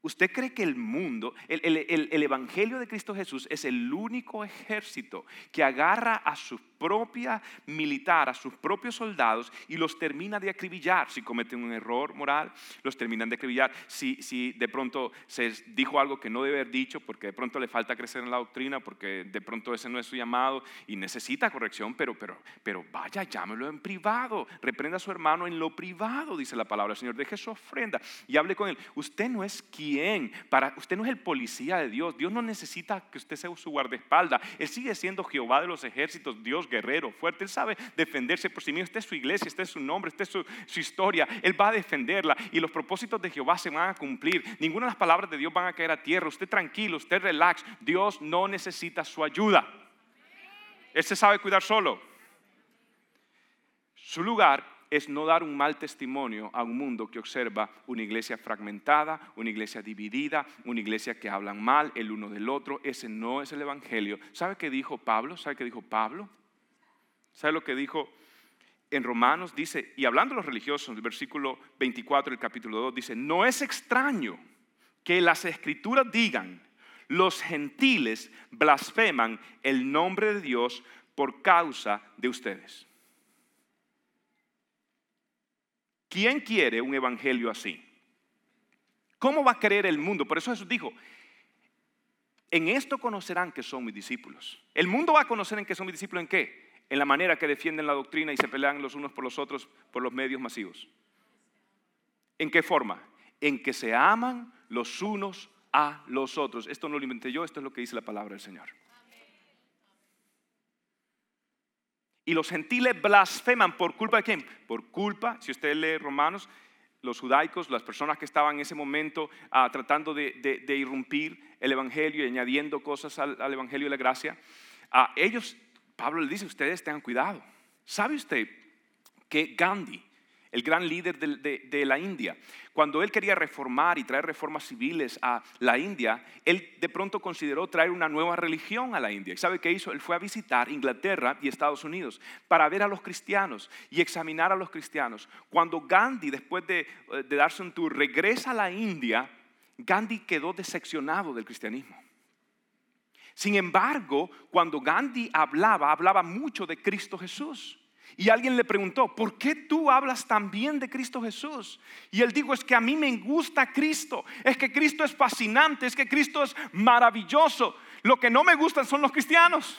¿Usted cree que el mundo, el, Evangelio de Cristo Jesús es el único ejército que agarra a su propia militar, a sus propios soldados y los termina de acribillar? Si cometen un error moral, los terminan de acribillar. Si, si de pronto se dijo algo que no debe haber dicho porque de pronto le falta crecer en la doctrina, porque de pronto ese no es su llamado y necesita corrección, pero, pero, pero vaya, llámelo en privado. Reprenda a su hermano en lo privado, dice la palabra del Señor. Deje su ofrenda y hable con él. Usted no es quien para, usted no es el policía de Dios. Dios no necesita que usted sea su guardaespaldas. Él sigue siendo Jehová de los ejércitos, Dios guerrero, fuerte. Él sabe defenderse por sí mismo. Esta es su iglesia, este es su nombre, esta es su, su historia. Él va a defenderla y los propósitos de Jehová se van a cumplir. Ninguna de las palabras de Dios van a caer a tierra. Usted tranquilo, usted relax. Dios no necesita su ayuda. Él se sabe cuidar solo. Su lugar es no dar un mal testimonio a un mundo que observa una iglesia fragmentada, una iglesia dividida, una iglesia que hablan mal el uno del otro. Ese no es el Evangelio. ¿Sabe qué dijo Pablo? ¿Sabe qué dijo Pablo? ¿Sabe lo que dijo en Romanos? Dice, y hablando de los religiosos, en el versículo 24 del capítulo 2, dice, no es extraño que las escrituras digan, los gentiles blasfeman el nombre de Dios por causa de ustedes. ¿Quién quiere un evangelio así? ¿Cómo va a creer el mundo? Por eso Jesús dijo, en esto conocerán que son mis discípulos. El mundo va a conocer en que son mis discípulos en qué? En la manera que defienden la doctrina y se pelean los unos por los otros por los medios masivos. ¿En qué forma? En que se aman los unos a los otros. Esto no lo inventé yo, esto es lo que dice la palabra del Señor. Y los gentiles blasfeman por culpa de quién? Por culpa, si usted lee Romanos, los judaicos, las personas que estaban en ese momento ah, tratando de, irrumpir el Evangelio y añadiendo cosas al, Evangelio de la gracia, ah, ellos, Pablo le dice, ustedes tengan cuidado. ¿Sabe usted que Gandhi, el gran líder de, la India. Cuando él quería reformar y traer reformas civiles a la India, él de pronto consideró traer una nueva religión a la India. ¿Y sabe qué hizo? Él fue a visitar Inglaterra y Estados Unidos para ver a los cristianos y examinar a los cristianos. Cuando Gandhi, después de, eh, de darse un tour, regresa a la India, Gandhi quedó decepcionado del cristianismo. Sin embargo, cuando Gandhi hablaba, hablaba mucho de Cristo Jesús. Y alguien le preguntó, ¿por qué tú hablas tan bien de Cristo Jesús? Y él dijo, es que a mí me gusta Cristo, es que Cristo es fascinante, es que Cristo es maravilloso. Lo que no me gustan son los cristianos,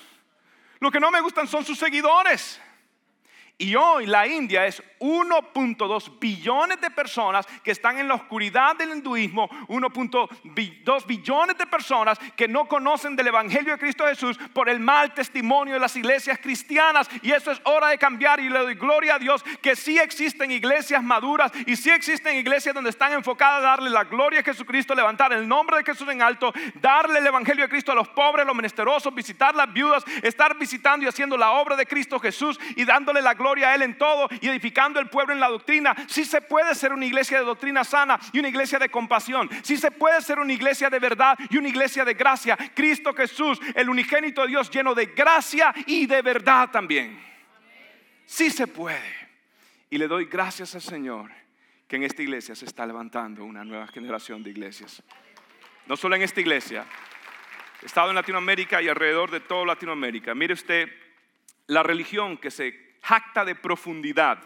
lo que no me gustan son sus seguidores. Y hoy la India es 1.2 billones de personas que están en la oscuridad del hinduismo, 1.2 billones de personas que no conocen del Evangelio de Cristo Jesús por el mal testimonio de las iglesias cristianas. Y eso es hora de cambiar y le doy gloria a Dios que sí existen iglesias maduras y sí existen iglesias donde están enfocadas a darle la gloria a Jesucristo, levantar el nombre de Jesús en alto, darle el Evangelio de Cristo a los pobres, los menesterosos, visitar las viudas, estar visitando y haciendo la obra de Cristo Jesús y dándole la gloria gloria a Él en todo y edificando el pueblo en la doctrina. Si se puede ser una iglesia de doctrina sana y una iglesia de compasión. Si se puede ser una iglesia de verdad y una iglesia de gracia. Cristo Jesús, el unigénito de Dios lleno de gracia y de verdad también. Si se puede. Y le doy gracias al Señor que en esta iglesia se está levantando una nueva generación de iglesias. No solo en esta iglesia, estado en Latinoamérica y alrededor de toda Latinoamérica. Mire usted la religión que se jacta de profundidad,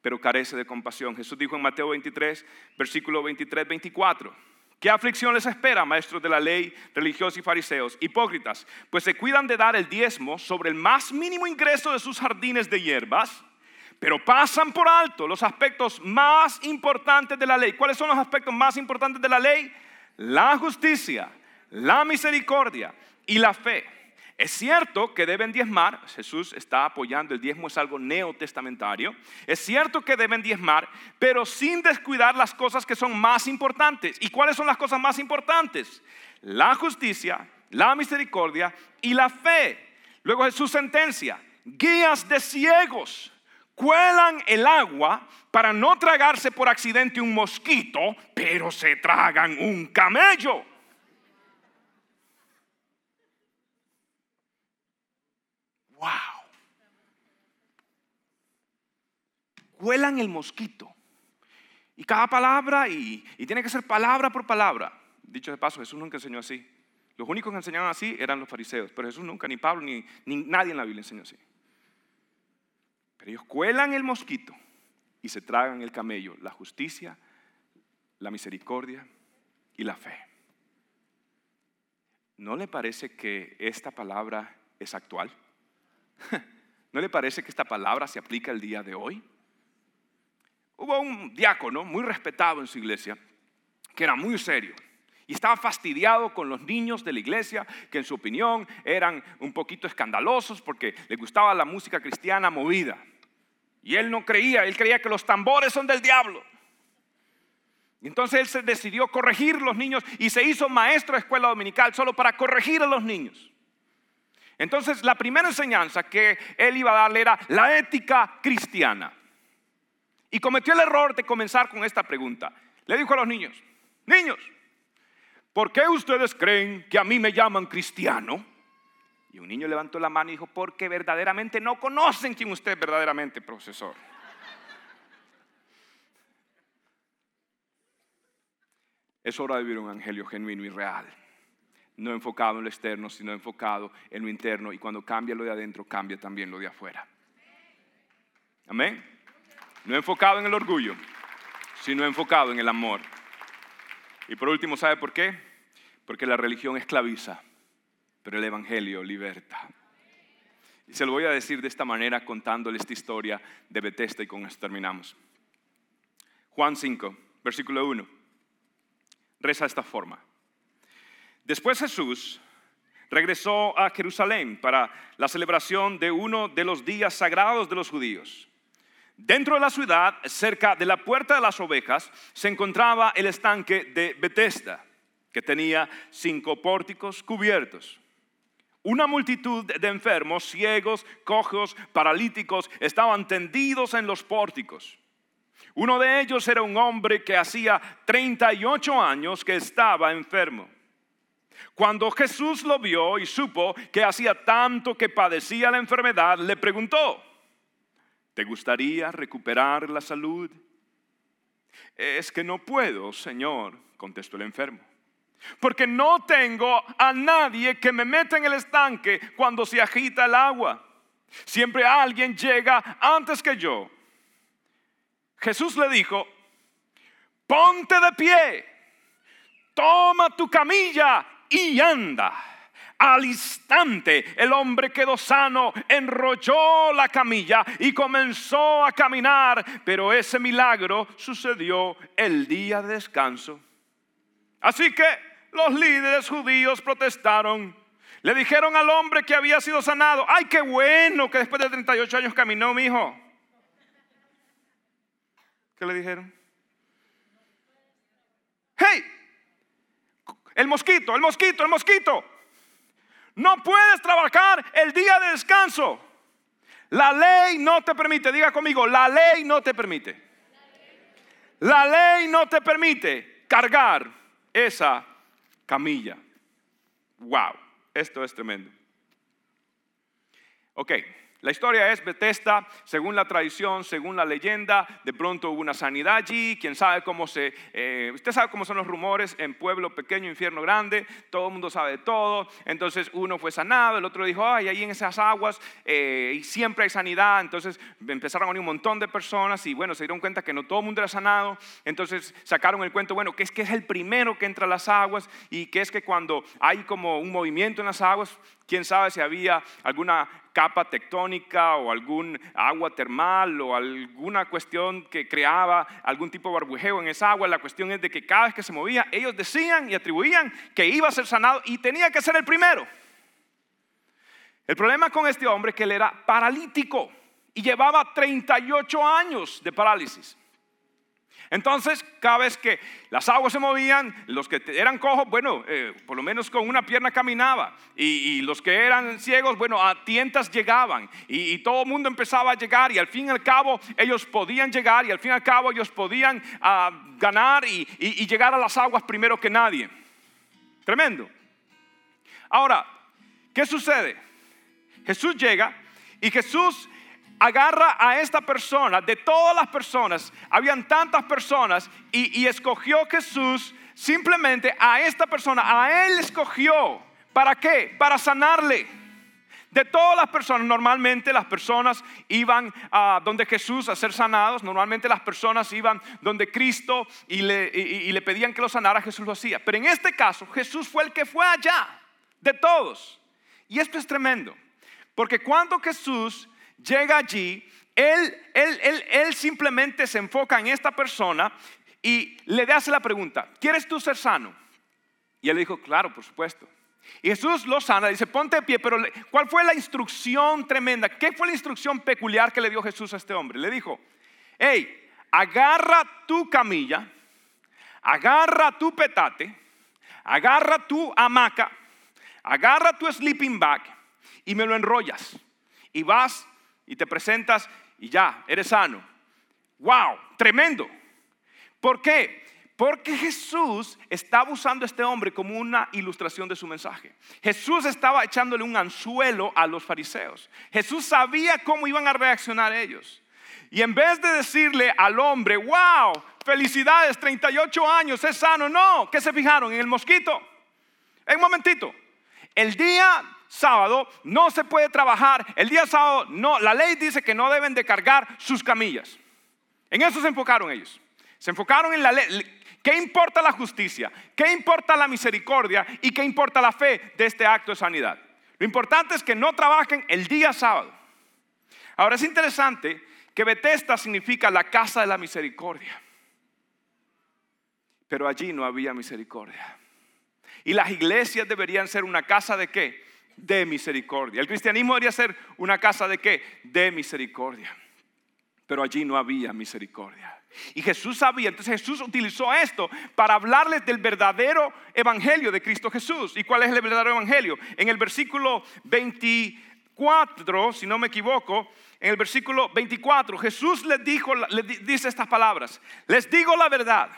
pero carece de compasión. Jesús dijo en Mateo 23, versículo 23, 24. ¿Qué aflicción les espera, maestros de la ley, religiosos y fariseos, hipócritas? Pues se cuidan de dar el diezmo sobre el más mínimo ingreso de sus jardines de hierbas, pero pasan por alto los aspectos más importantes de la ley. ¿Cuáles son los aspectos más importantes de la ley? La justicia, la misericordia y la fe. Es cierto que deben diezmar, Jesús está apoyando, el diezmo es algo neotestamentario, es cierto que deben diezmar, pero sin descuidar las cosas que son más importantes. ¿Y cuáles son las cosas más importantes? La justicia, la misericordia y la fe. Luego Jesús sentencia, guías de ciegos cuelan el agua para no tragarse por accidente un mosquito, pero se tragan un camello. Wow. Huelan el mosquito. Y cada palabra, y, tiene que ser palabra por palabra. Dicho de paso, Jesús nunca enseñó así. Los únicos que enseñaban así eran los fariseos, pero Jesús nunca, ni Pablo, ni, ni nadie en la Biblia enseñó así. Pero ellos cuelan el mosquito y se tragan el camello, la justicia, la misericordia y la fe. ¿No le parece que esta palabra es actual? ¿No le parece que esta palabra se aplica el día de hoy? Hubo un diácono muy respetado en su iglesia que era muy serio y estaba fastidiado con los niños de la iglesia que en su opinión eran un poquito escandalosos porque le gustaba la música cristiana movida. Y él no creía, él creía que los tambores son del diablo. Y entonces él se decidió corregir los niños y se hizo maestro de escuela dominical solo para corregir a los niños. Entonces, la primera enseñanza que él iba a darle era la ética cristiana. Y cometió el error de comenzar con esta pregunta. Le dijo a los niños, niños, ¿por qué ustedes creen que a mí me llaman cristiano? Y un niño levantó la mano y dijo, porque verdaderamente no conocen quién usted es verdaderamente, profesor. Es hora de vivir un evangelio genuino y real no enfocado en lo externo, sino enfocado en lo interno. Y cuando cambia lo de adentro, cambia también lo de afuera. Amén. No enfocado en el orgullo, sino enfocado en el amor. Y por último, ¿sabe por qué? Porque la religión esclaviza, pero el Evangelio liberta. Y se lo voy a decir de esta manera contándole esta historia de Bethesda y con esto terminamos. Juan 5, versículo 1. Reza de esta forma. Después Jesús regresó a Jerusalén para la celebración de uno de los días sagrados de los judíos. Dentro de la ciudad, cerca de la puerta de las ovejas, se encontraba el estanque de Bethesda, que tenía cinco pórticos cubiertos. Una multitud de enfermos, ciegos, cojos, paralíticos estaban tendidos en los pórticos. Uno de ellos era un hombre que hacía 38 años que estaba enfermo. Cuando Jesús lo vio y supo que hacía tanto que padecía la enfermedad, le preguntó, ¿te gustaría recuperar la salud? Es que no puedo, Señor, contestó el enfermo. Porque no tengo a nadie que me meta en el estanque cuando se agita el agua. Siempre alguien llega antes que yo. Jesús le dijo, ponte de pie, toma tu camilla y anda. Al instante el hombre quedó sano, enrolló la camilla y comenzó a caminar, pero ese milagro sucedió el día de descanso. Así que los líderes judíos protestaron. Le dijeron al hombre que había sido sanado, ay, qué bueno que después de 38 años caminó mi hijo. ¿Qué le dijeron? Hey, el mosquito, el mosquito, el mosquito. No puedes trabajar el día de descanso. La ley no te permite, diga conmigo, la ley no te permite. La ley no te permite cargar esa camilla. Wow, esto es tremendo. Ok, la historia es Bethesda, según la tradición, según la leyenda, de pronto hubo una sanidad allí, quién sabe cómo se, eh, usted sabe cómo son los rumores en pueblo pequeño, infierno grande, todo el mundo sabe de todo, entonces uno fue sanado, el otro dijo, ay, ahí en esas aguas eh, y siempre hay sanidad, entonces empezaron a venir un montón de personas y bueno, se dieron cuenta que no todo el mundo era sanado, entonces sacaron el cuento, bueno, que es que es el primero que entra a las aguas y que es que cuando hay como un movimiento en las aguas, quién sabe si había alguna capa tectónica o algún agua termal o alguna cuestión que creaba algún tipo de barbujeo en esa agua. La cuestión es de que cada vez que se movía, ellos decían y atribuían que iba a ser sanado y tenía que ser el primero. El problema con este hombre es que él era paralítico y llevaba 38 años de parálisis. Entonces, cada vez que las aguas se movían, los que eran cojos, bueno, eh, por lo menos con una pierna caminaba. Y, los que eran ciegos, bueno, a tientas llegaban. Y, todo el mundo empezaba a llegar. Y al fin y al cabo, ellos podían llegar. Y al fin y al cabo, ellos podían ah, ganar y, y llegar a las aguas primero que nadie. Tremendo. Ahora, ¿qué sucede? Jesús llega y Jesús agarra a esta persona, de todas las personas, habían tantas personas, y, escogió Jesús simplemente a esta persona, a él escogió. ¿Para qué? Para sanarle. De todas las personas, normalmente las personas iban a donde Jesús a ser sanados, normalmente las personas iban donde Cristo y le, y le, pedían que lo sanara, Jesús lo hacía. Pero en este caso, Jesús fue el que fue allá, de todos. Y esto es tremendo, porque cuando Jesús llega allí, él, él, él, simplemente se enfoca en esta persona y le hace la pregunta, ¿quieres tú ser sano? Y él dijo, claro, por supuesto. Y Jesús lo sana, dice, ponte de pie, pero ¿cuál fue la instrucción tremenda? ¿Qué fue la instrucción peculiar que le dio Jesús a este hombre? Le dijo, hey, agarra tu camilla, agarra tu petate, agarra tu hamaca, agarra tu sleeping bag y me lo enrollas. Y vas y te presentas y ya, eres sano. ¡Wow! Tremendo. ¿Por qué? Porque Jesús estaba usando a este hombre como una ilustración de su mensaje. Jesús estaba echándole un anzuelo a los fariseos. Jesús sabía cómo iban a reaccionar ellos. Y en vez de decirle al hombre, wow, felicidades, 38 años, es sano, no, ¿qué se fijaron? En el mosquito. En un momentito. El día sábado no se puede trabajar. El día sábado no, la ley dice que no deben de cargar sus camillas. En eso se enfocaron ellos. Se enfocaron en la ley. ¿Qué importa la justicia? ¿Qué importa la misericordia? ¿Y qué importa la fe de este acto de sanidad? Lo importante es que no trabajen el día sábado. Ahora es interesante que Bethesda significa la casa de la misericordia. Pero allí no había misericordia. Y las iglesias deberían ser una casa de qué? De misericordia. El cristianismo debería ser una casa de qué? De misericordia. Pero allí no había misericordia. Y Jesús sabía, entonces Jesús utilizó esto para hablarles del verdadero evangelio de Cristo Jesús. ¿Y cuál es el verdadero evangelio? En el versículo 24, si no me equivoco, en el versículo 24, Jesús les dijo, les dice estas palabras, les digo la verdad.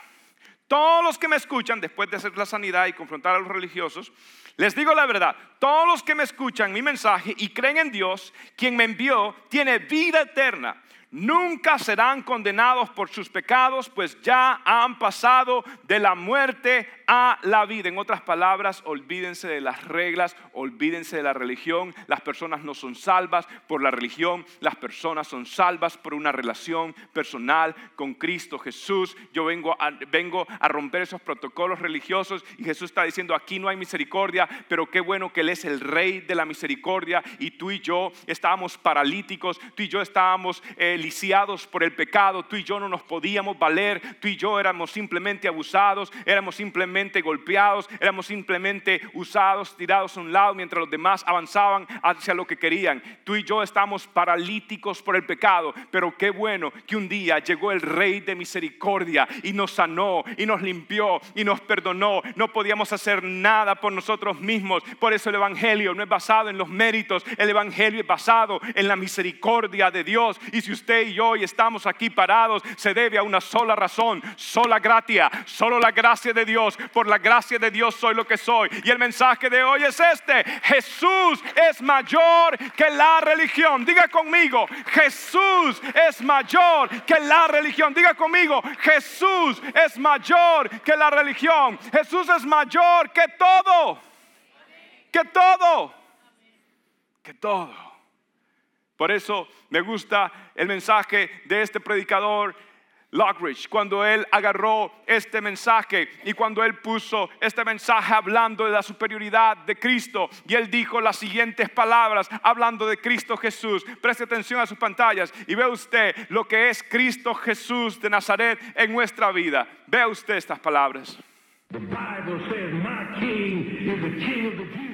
Todos los que me escuchan, después de hacer la sanidad y confrontar a los religiosos, les digo la verdad, todos los que me escuchan mi mensaje y creen en Dios, quien me envió, tiene vida eterna nunca serán condenados por sus pecados, pues ya han pasado de la muerte a la vida. En otras palabras, olvídense de las reglas, olvídense de la religión. Las personas no son salvas por la religión, las personas son salvas por una relación personal con Cristo Jesús. Yo vengo a, vengo a romper esos protocolos religiosos y Jesús está diciendo, aquí no hay misericordia, pero qué bueno que Él es el rey de la misericordia y tú y yo estábamos paralíticos, tú y yo estábamos eh, lisiados por el pecado, tú y yo no nos podíamos valer, tú y yo éramos simplemente abusados, éramos simplemente golpeados, éramos simplemente usados, tirados a un lado mientras los demás avanzaban hacia lo que querían. Tú y yo estamos paralíticos por el pecado, pero qué bueno que un día llegó el Rey de misericordia y nos sanó y nos limpió y nos perdonó. No podíamos hacer nada por nosotros mismos. Por eso el Evangelio no es basado en los méritos, el Evangelio es basado en la misericordia de Dios. Y si usted y hoy estamos aquí parados, se debe a una sola razón, sola gracia, solo la gracia de Dios por la gracia de Dios soy lo que soy. Y el mensaje de hoy es este, Jesús es mayor que la religión. Diga conmigo, Jesús es mayor que la religión. Diga conmigo, Jesús es mayor que la religión. Jesús es mayor que todo. Que todo. Que todo. Por eso me gusta el mensaje de este predicador Lockridge, cuando él agarró este mensaje y cuando él puso este mensaje hablando de la superioridad de Cristo y él dijo las siguientes palabras hablando de Cristo Jesús. Preste atención a sus pantallas y ve usted lo que es Cristo Jesús de Nazaret en nuestra vida. Vea usted estas palabras. The Bible says, my king is the king of the.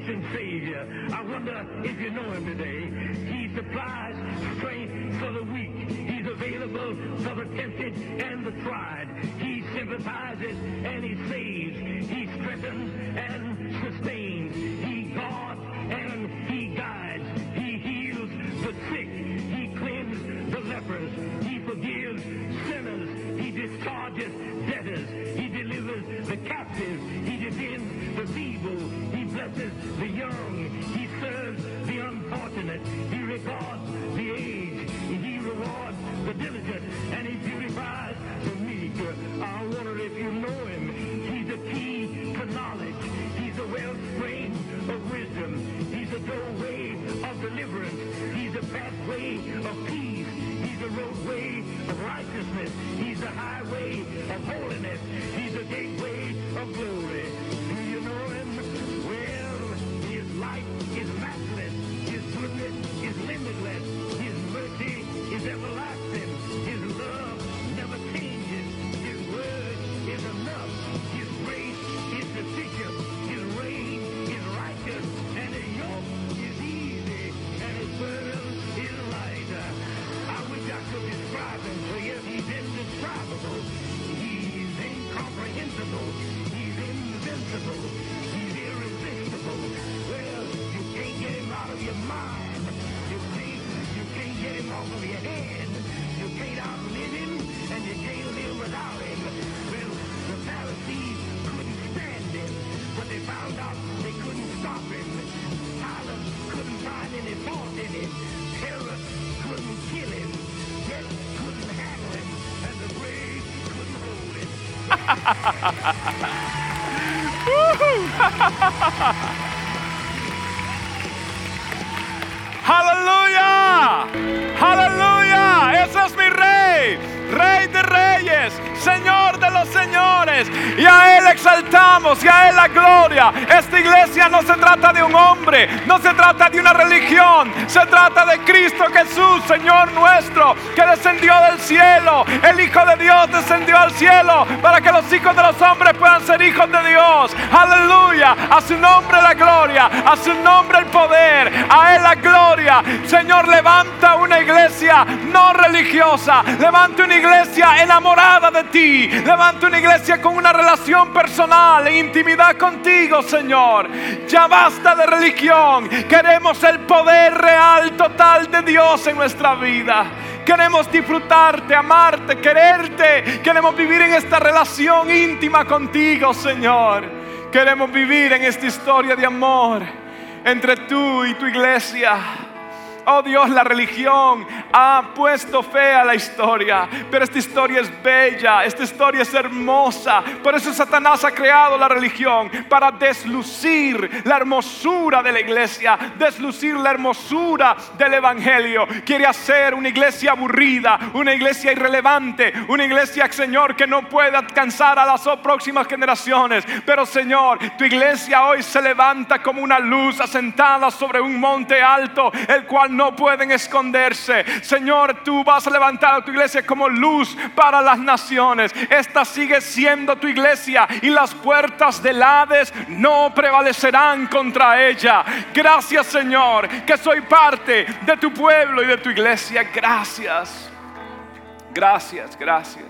all-sufficient Savior. I wonder if you know him today. He supplies strength for the weak. He's available for the tempted and the tried. He sympathizes and he saves. He strengthens and sustains. He guards and he guides. He heals the sick. He cleanses the lepers. He forgives sinners. He discharges debtors. He delivers the captive. He defends the feeble oppresses the young. He serves the unfortunate. He regards the aged. He rewards the diligent. And he purifies the meek. I wonder if you know him. He's a key to knowledge. He's a wellspring of wisdom. He's a doorway of deliverance. He's a pathway of peace. He's a roadway of righteousness. He's a high exaltamos y a Él la gloria. Iglesia no se trata de un hombre, no se trata de una religión, se trata de Cristo Jesús, Señor nuestro, que descendió del cielo. El Hijo de Dios descendió al cielo para que los hijos de los hombres puedan ser hijos de Dios. Aleluya, a su nombre la gloria, a su nombre el poder, a Él la gloria. Señor, levanta una iglesia no religiosa, levanta una iglesia enamorada de ti, levanta una iglesia con una relación personal e intimidad contigo, Señor. Ya basta de religión, queremos el poder real, total de Dios en nuestra vida. Queremos disfrutarte, amarte, quererte. Queremos vivir en esta relación íntima contigo, Señor. Queremos vivir en esta historia de amor entre tú y tu iglesia. Oh Dios, la religión ha puesto fe a la historia, pero esta historia es bella, esta historia es hermosa. Por eso Satanás ha creado la religión para deslucir la hermosura de la iglesia, deslucir la hermosura del evangelio. Quiere hacer una iglesia aburrida, una iglesia irrelevante, una iglesia, Señor, que no puede alcanzar a las próximas generaciones. Pero Señor, tu iglesia hoy se levanta como una luz asentada sobre un monte alto, el cual no pueden esconderse. Señor, tú vas a levantar a tu iglesia como luz para las naciones. Esta sigue siendo tu iglesia y las puertas del Hades no prevalecerán contra ella. Gracias, Señor, que soy parte de tu pueblo y de tu iglesia. Gracias. Gracias, gracias.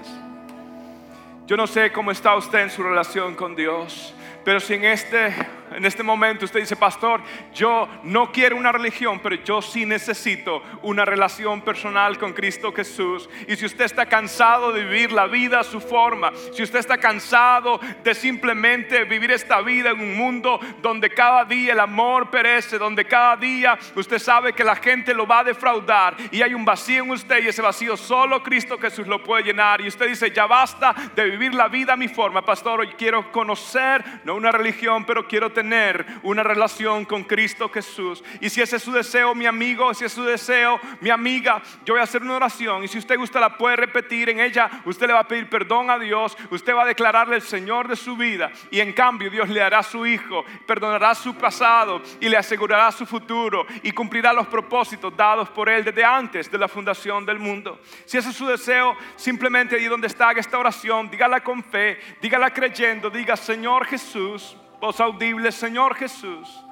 Yo no sé cómo está usted en su relación con Dios, pero si en este en este momento usted dice, pastor, yo no quiero una religión, pero yo sí necesito una relación personal con Cristo Jesús. Y si usted está cansado de vivir la vida a su forma, si usted está cansado de simplemente vivir esta vida en un mundo donde cada día el amor perece, donde cada día usted sabe que la gente lo va a defraudar y hay un vacío en usted y ese vacío solo Cristo Jesús lo puede llenar. Y usted dice, ya basta de vivir la vida a mi forma, pastor, hoy quiero conocer, no una religión, pero quiero tener tener una relación con Cristo Jesús. Y si ese es su deseo, mi amigo, si es su deseo, mi amiga, yo voy a hacer una oración. Y si usted gusta, la puede repetir. En ella, usted le va a pedir perdón a Dios. Usted va a declararle el Señor de su vida. Y en cambio, Dios le hará su hijo, perdonará su pasado y le asegurará su futuro. Y cumplirá los propósitos dados por Él desde antes de la fundación del mundo. Si ese es su deseo, simplemente ahí donde está, esta oración. Dígala con fe, dígala creyendo. Diga, Señor Jesús voz audible, Señor Jesús,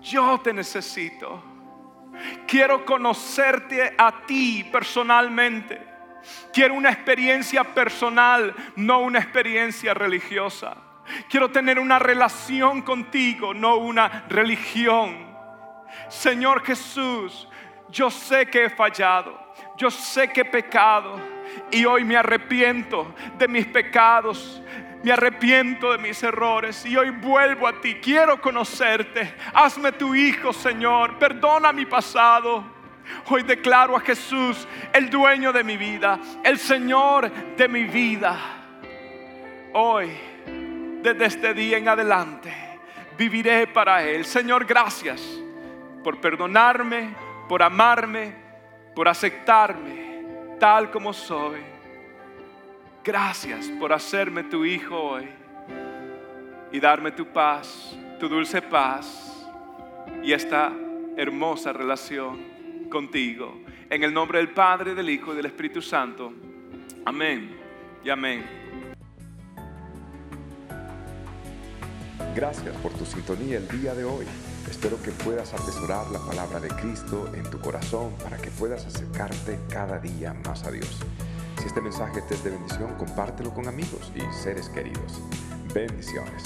yo te necesito. Quiero conocerte a ti personalmente. Quiero una experiencia personal, no una experiencia religiosa. Quiero tener una relación contigo, no una religión. Señor Jesús, yo sé que he fallado, yo sé que he pecado y hoy me arrepiento de mis pecados me arrepiento de mis errores y hoy vuelvo a ti. Quiero conocerte. Hazme tu hijo, Señor. Perdona mi pasado. Hoy declaro a Jesús el dueño de mi vida, el Señor de mi vida. Hoy, desde este día en adelante, viviré para Él. Señor, gracias por perdonarme, por amarme, por aceptarme tal como soy. Gracias por hacerme tu hijo hoy y darme tu paz, tu dulce paz y esta hermosa relación contigo. En el nombre del Padre, del Hijo y del Espíritu Santo. Amén y amén. Gracias por tu sintonía el día de hoy. Espero que puedas atesorar la palabra de Cristo en tu corazón para que puedas acercarte cada día más a Dios. Si este mensaje te es de bendición, compártelo con amigos y seres queridos. Bendiciones.